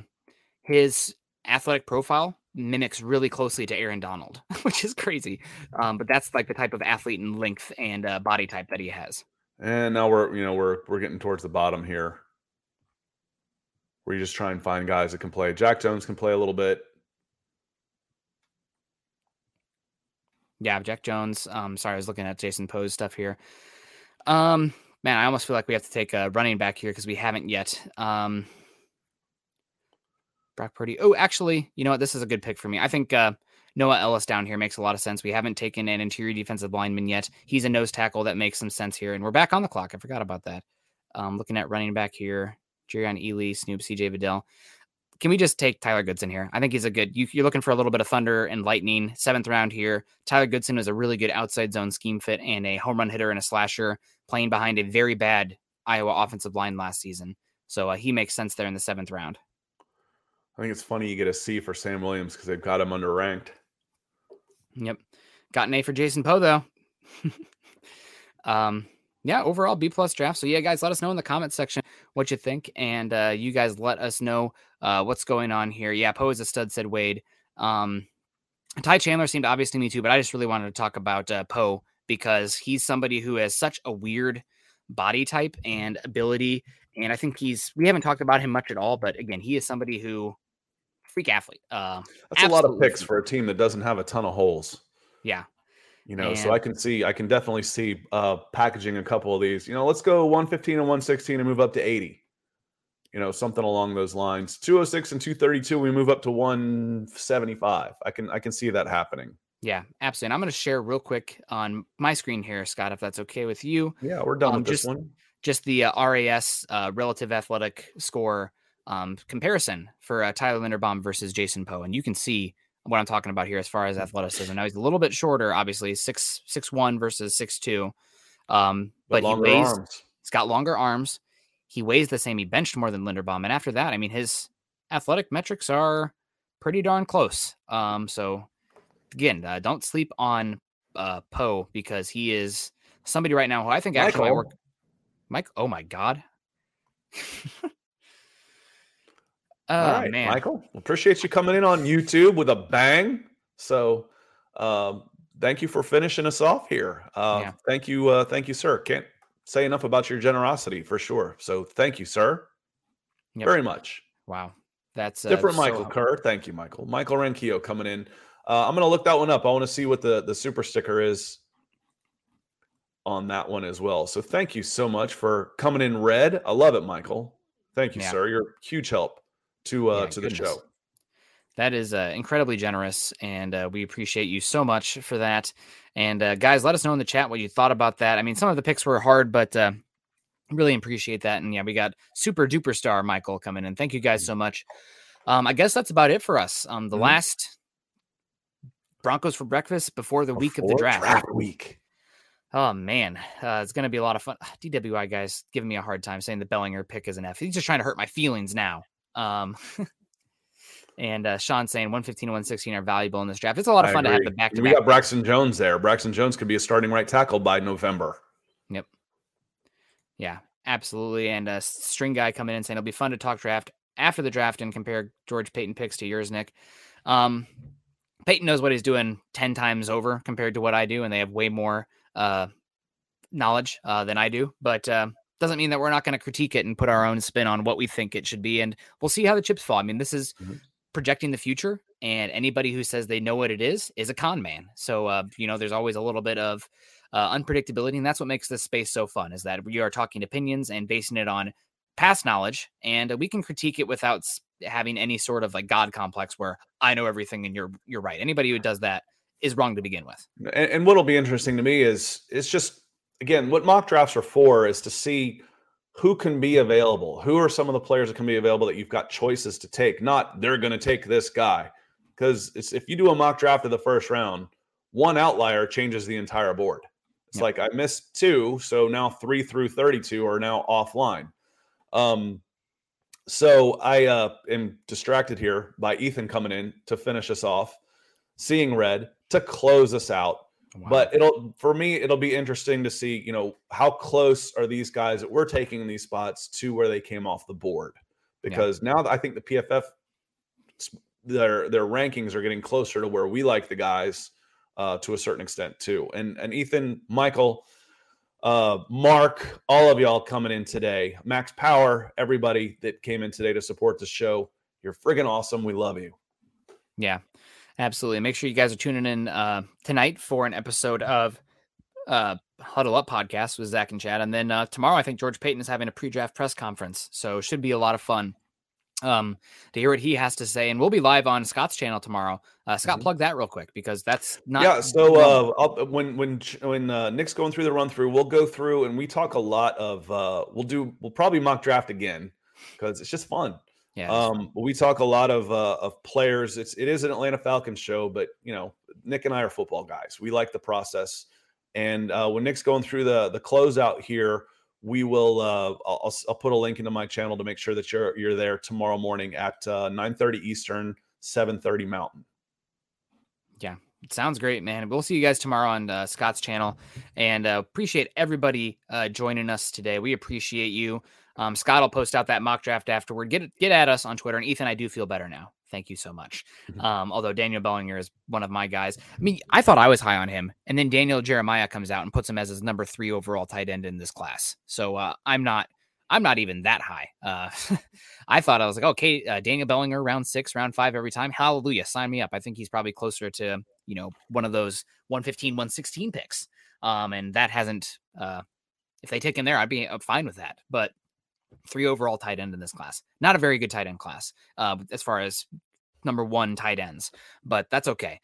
Speaker 3: his athletic profile mimics really closely to Aaron Donald, which is crazy. Um, but that's like the type of athlete and length and uh, body type that he has.
Speaker 4: And now we're you know we're we're getting towards the bottom here. Where you just try and find guys that can play. Jack Jones can play a little bit.
Speaker 3: Yeah, Jack Jones. Um, sorry, I was looking at Jason Poe's stuff here. Um, man, I almost feel like we have to take a running back here because we haven't yet. Um, Brock Purdy. Oh, actually, you know what? This is a good pick for me. I think uh, Noah Elliss down here makes a lot of sense. We haven't taken an interior defensive lineman yet. He's a nose tackle that makes some sense here, and we're back on the clock. I forgot about that. Um, looking at running back here, Jerrion Ealy, Snoop, CJ Verdell can we just take Tyler Goodson here? I think he's a good. You, are looking for a little bit of thunder and lightning. Seventh round here. Tyler Goodson is a really good outside zone scheme fit and a home run hitter and a slasher, playing behind a very bad Iowa offensive line last season. So uh, he makes sense there in the seventh round.
Speaker 4: I think it's funny you get a C for Sam Williams because they've got him underranked.
Speaker 3: Yep, got an A for Jason Poe though. um, yeah, overall B plus draft. So yeah, guys, let us know in the comment section what you think, and uh, you guys let us know uh, what's going on here. Yeah, Poe is a stud, said Wade. Um, Ty Chandler seemed obvious to me too, but I just really wanted to talk about uh, Poe because he's somebody who has such a weird body type and ability, and I think he's. We haven't talked about him much at all, but again, he is somebody who freak athlete. Uh,
Speaker 4: That's a lot of picks for a team that doesn't have a ton of holes.
Speaker 3: Yeah,
Speaker 4: you know, and, so I can see, I can definitely see uh, packaging a couple of these. You know, let's go 115 and 116 and move up to 80. You know, something along those lines. 206 and 232, we move up to 175. I can, I can see that happening.
Speaker 3: Yeah, absolutely. And I'm going to share real quick on my screen here, Scott, if that's okay with you.
Speaker 4: Yeah, we're done um, with
Speaker 3: just,
Speaker 4: this one.
Speaker 3: Just the uh, RAS uh, relative athletic score um, comparison for uh, Tyler Linderbaum versus Jason Poe, and you can see what I'm talking about here as far as athleticism. Now he's a little bit shorter, obviously six six one versus six two, um, but, but he weighs. Arms. He's got longer arms. He weighs the same. He benched more than Linderbaum, and after that, I mean, his athletic metrics are pretty darn close. Um, so again, uh, don't sleep on uh, Poe because he is somebody right now who I think actually might work. Mike, oh my god.
Speaker 4: Oh, All right, man. Michael, appreciate you coming in on YouTube with a bang. So, um, thank you for finishing us off here. Uh, yeah. Thank you, uh, thank you, sir. Can't say enough about your generosity for sure. So, thank you, sir, yep. very much.
Speaker 3: Wow, that's
Speaker 4: uh, different, Michael. Kerr. Thank you, Michael. Michael Ranquillo coming in. Uh, I'm gonna look that one up. I want to see what the the super sticker is. on that one as well. So thank you so much for coming in red. I love it, Michael. Thank you,
Speaker 3: Yeah.
Speaker 4: sir. You're a huge help to uh
Speaker 3: Yeah,
Speaker 4: to the show.
Speaker 3: That is uh, incredibly generous, and uh, we appreciate you so much for that. And uh, guys, let us know in the chat what you thought about that. I mean, some of the picks were hard, but uh, really appreciate that. And yeah, we got super duper star Michael coming in. Thank you guys so much. Um, I guess that's about it for us. Um, the
Speaker 4: Mhm.
Speaker 3: last Broncos for breakfast before the week of the
Speaker 4: Before
Speaker 3: draft.
Speaker 4: week.
Speaker 3: Oh man, uh, it's going to be a lot of fun. DWI guys giving me a hard time saying the Bellinger pick is an F. He's just trying to hurt my feelings now. Um, and uh, Sean saying 115 and 116 are valuable in this draft. It's a lot of fun to have the back to
Speaker 4: We got Braxton Jones there. Braxton Jones could be a starting right tackle by November. Yep.
Speaker 3: Yeah, absolutely. And uh, string guy coming in saying it'll be fun to talk draft after the draft and compare George Paton picks to yours, Nick. Um, Paton knows what he's doing 10 times over compared to what I do, and they have way more uh, knowledge uh, than I do. But uh, doesn't mean that we're not going to critique it and put our own spin on what we think it should be. And we'll see how the chips fall. I mean, this is
Speaker 4: Mhm.
Speaker 3: projecting the future, and anybody who says they know what it is is a con man. So, uh, you know, there's always a little bit of uh, unpredictability, and that's what makes this space so fun. Is that we are talking opinions and basing it on past knowledge, and we can critique it without having any sort of like God complex where I know everything and you're you're right. Anybody who does that is wrong to begin with.
Speaker 4: And, and what'll be interesting to me is it's just again what mock drafts are for is to see who can be available. Who are some of the players that can be available that you've got choices to take? Not they're going to take this guy because if you do a mock draft of the first round, one outlier changes the entire board. It's
Speaker 3: Yeah.
Speaker 4: like I missed two, so now three through thirty-two are now offline. Um, so I uh, am distracted here by Ethan coming in to finish us off, seeing red to close us out. But it'll for me, it'll be interesting to see, you know, how close are these guys that we're taking in these spots to where they came off the board.
Speaker 3: Yeah.
Speaker 4: Because now that I think the PFF their their rankings are getting closer to where we like the guys uh, to a certain extent too. And and Ethan, Michael, uh, Mark, all of y'all coming in today. Max Power, everybody that came in today to support the show. You're friggin' awesome. We love you.
Speaker 3: Yeah, absolutely. Make sure you guys are tuning in uh, tonight for an episode of uh, Huddle Up podcast with Zach and Chad. And then uh, tomorrow, I think George Paton is having a pre draft press conference. So it should be a lot of fun um, to hear what he has to say. And we'll be live on Scott's channel tomorrow. Uh, Scott,
Speaker 4: Mhm.
Speaker 3: plug that real quick because that's not.
Speaker 4: yeah so uh I'll, when when when uh, nick's going through the run through we'll go through and we talk a lot of uh we'll do we'll probably mock draft again because it's just fun
Speaker 3: yeah,
Speaker 4: um but we talk a lot of uh of players. It's it is an atlanta falcons show but you know nick and i are football guys. We like the process. And uh when nick's going through the the closeout here we will uh I'll, I'll put a link into my channel to make sure that you're you're there tomorrow morning at uh 9 eastern 7:30 mountain.
Speaker 3: Yeah, it Sounds great, man. We'll see you guys tomorrow on uh, Scott's channel, and uh, appreciate everybody uh, joining us today. We appreciate you. Um, Scott will post out that mock draft afterward. Get get at us on Twitter, and Ethan, I do feel better now. Thank you so much.
Speaker 4: Mhm.
Speaker 3: Um, although Daniel Bellinger is one of my guys. I mean, I thought I was high on him, and then Daniel Jeremiah comes out and puts him as his number three overall tight end in this class. So uh, I'm not. I'm not even that high. Uh, I thought I was like, okay, uh, Daniel Bellinger, round six, round five every time. Hallelujah. Sign me up. I think he's probably closer to, you know, one of those 115, 116 picks. Um, and that hasn't, uh, if they take him there, I'd be uh, fine with that. But three overall tight end in this class, not a very good tight end class, uh, as far as number one tight ends, but that's okay.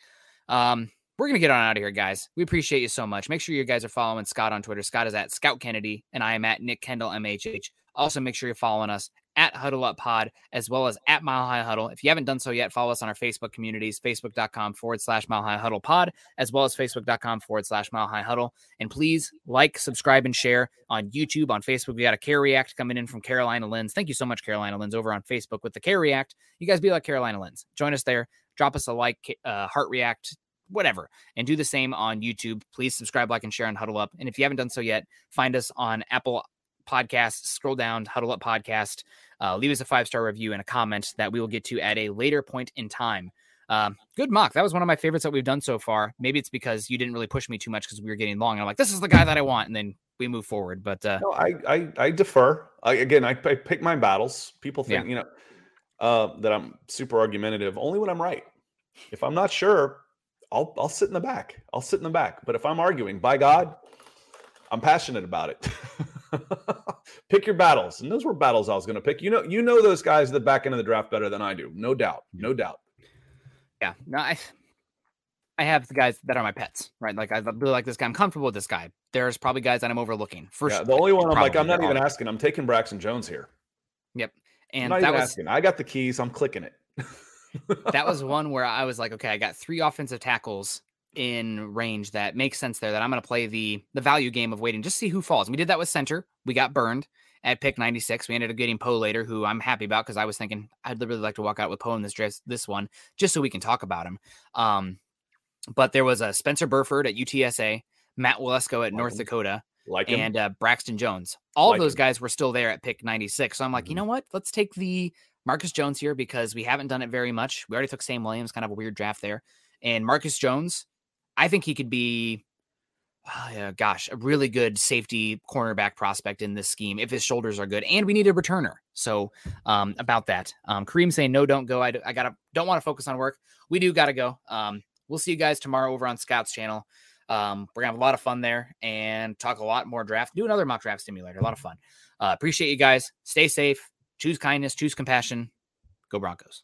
Speaker 3: Um, we're gonna get on out of here, guys. We appreciate you so much. Make sure you guys are following Scott on Twitter. Scott is at Scout Kennedy, and I am at Nick Kendell MHH. Also, make sure you're following us at Huddle Up Pod as well as at Mile High Huddle. If you haven't done so yet, follow us on our Facebook communities, facebook.com forward slash Mile High Huddle Pod, as well as facebook.com forward slash Mile High Huddle. And please like, subscribe, and share on YouTube, on Facebook. We got a Care React coming in from Carolina Lens. Thank you so much, Carolina Lens, over on Facebook with the Care React. You guys be like Carolina Lens. Join us there. Drop us a like, uh, heart react, whatever, and do the same on YouTube. Please subscribe, like, and share on Huddle Up. And if you haven't done so yet, find us on Apple Podcasts. Scroll down, Huddle Up Podcast. Uh, leave us a five star review and a comment that we will get to at a later point in time. Um, good mock. That was one of my favorites that we've done so far. Maybe it's because you didn't really push me too much because we were getting long. And I'm like, this is the guy that I want, and then we move forward. But uh,
Speaker 4: No, I I, I defer. I, again, I, I pick my battles. People think you know uh, that I'm super argumentative only when I'm right. If I'm not sure, I'll I'll sit in the back. I'll sit in the back. But if I'm arguing, by God, I'm passionate about it. pick your battles, and those were battles I was going to pick. You know, you know those guys at the back end of the draft better than I do, no doubt, mm-hmm. no doubt.
Speaker 3: Yeah, no, I, I have the guys that are my pets, right? Like I really like this guy. I'm comfortable with this guy. There's probably guys that I'm overlooking. For
Speaker 4: yeah,
Speaker 3: sure.
Speaker 4: the only one I'm like, I'm not even
Speaker 3: all-
Speaker 4: asking. I'm taking Braxton Jones here.
Speaker 3: Yep, and that was
Speaker 4: asking. I got the keys. I'm clicking it.
Speaker 3: that was one where I was like, okay, I got three offensive tackles in range that makes sense there. That I'm going to play the the value game of waiting, just see who falls. And we did that with center. We got burned at pick 96. We ended up getting Poe later, who I'm happy about because I was thinking I'd really like to walk out with Poe in this dress, this one, just so we can talk about him. Um, but there was a Spencer Burford at UTSA, Matt Waletzko at North
Speaker 4: him.
Speaker 3: Dakota,
Speaker 4: like
Speaker 3: and uh, Braxton Jones. All
Speaker 4: Like
Speaker 3: of those
Speaker 4: him.
Speaker 3: guys were still there at pick 96. So I'm like, you
Speaker 4: Mhm.
Speaker 3: know what? Let's take the Marcus Jones here because we haven't done it very much. We already took Sam Williams, kind of a weird draft there. And Marcus Jones, I think he could be, yeah, gosh, a really good safety cornerback prospect in this scheme if his shoulders are good. And we need a returner. So um, about that, um, Kareem saying no, don't go. I gotta don't want to focus on work. We do gotta go. Um, we'll see you guys tomorrow over on Scout's channel. Um, we're gonna have a lot of fun there and talk a lot more draft. Do another mock draft simulator. A lot of fun. Uh, appreciate you guys. Stay safe. Choose kindness. Choose compassion. Go Broncos.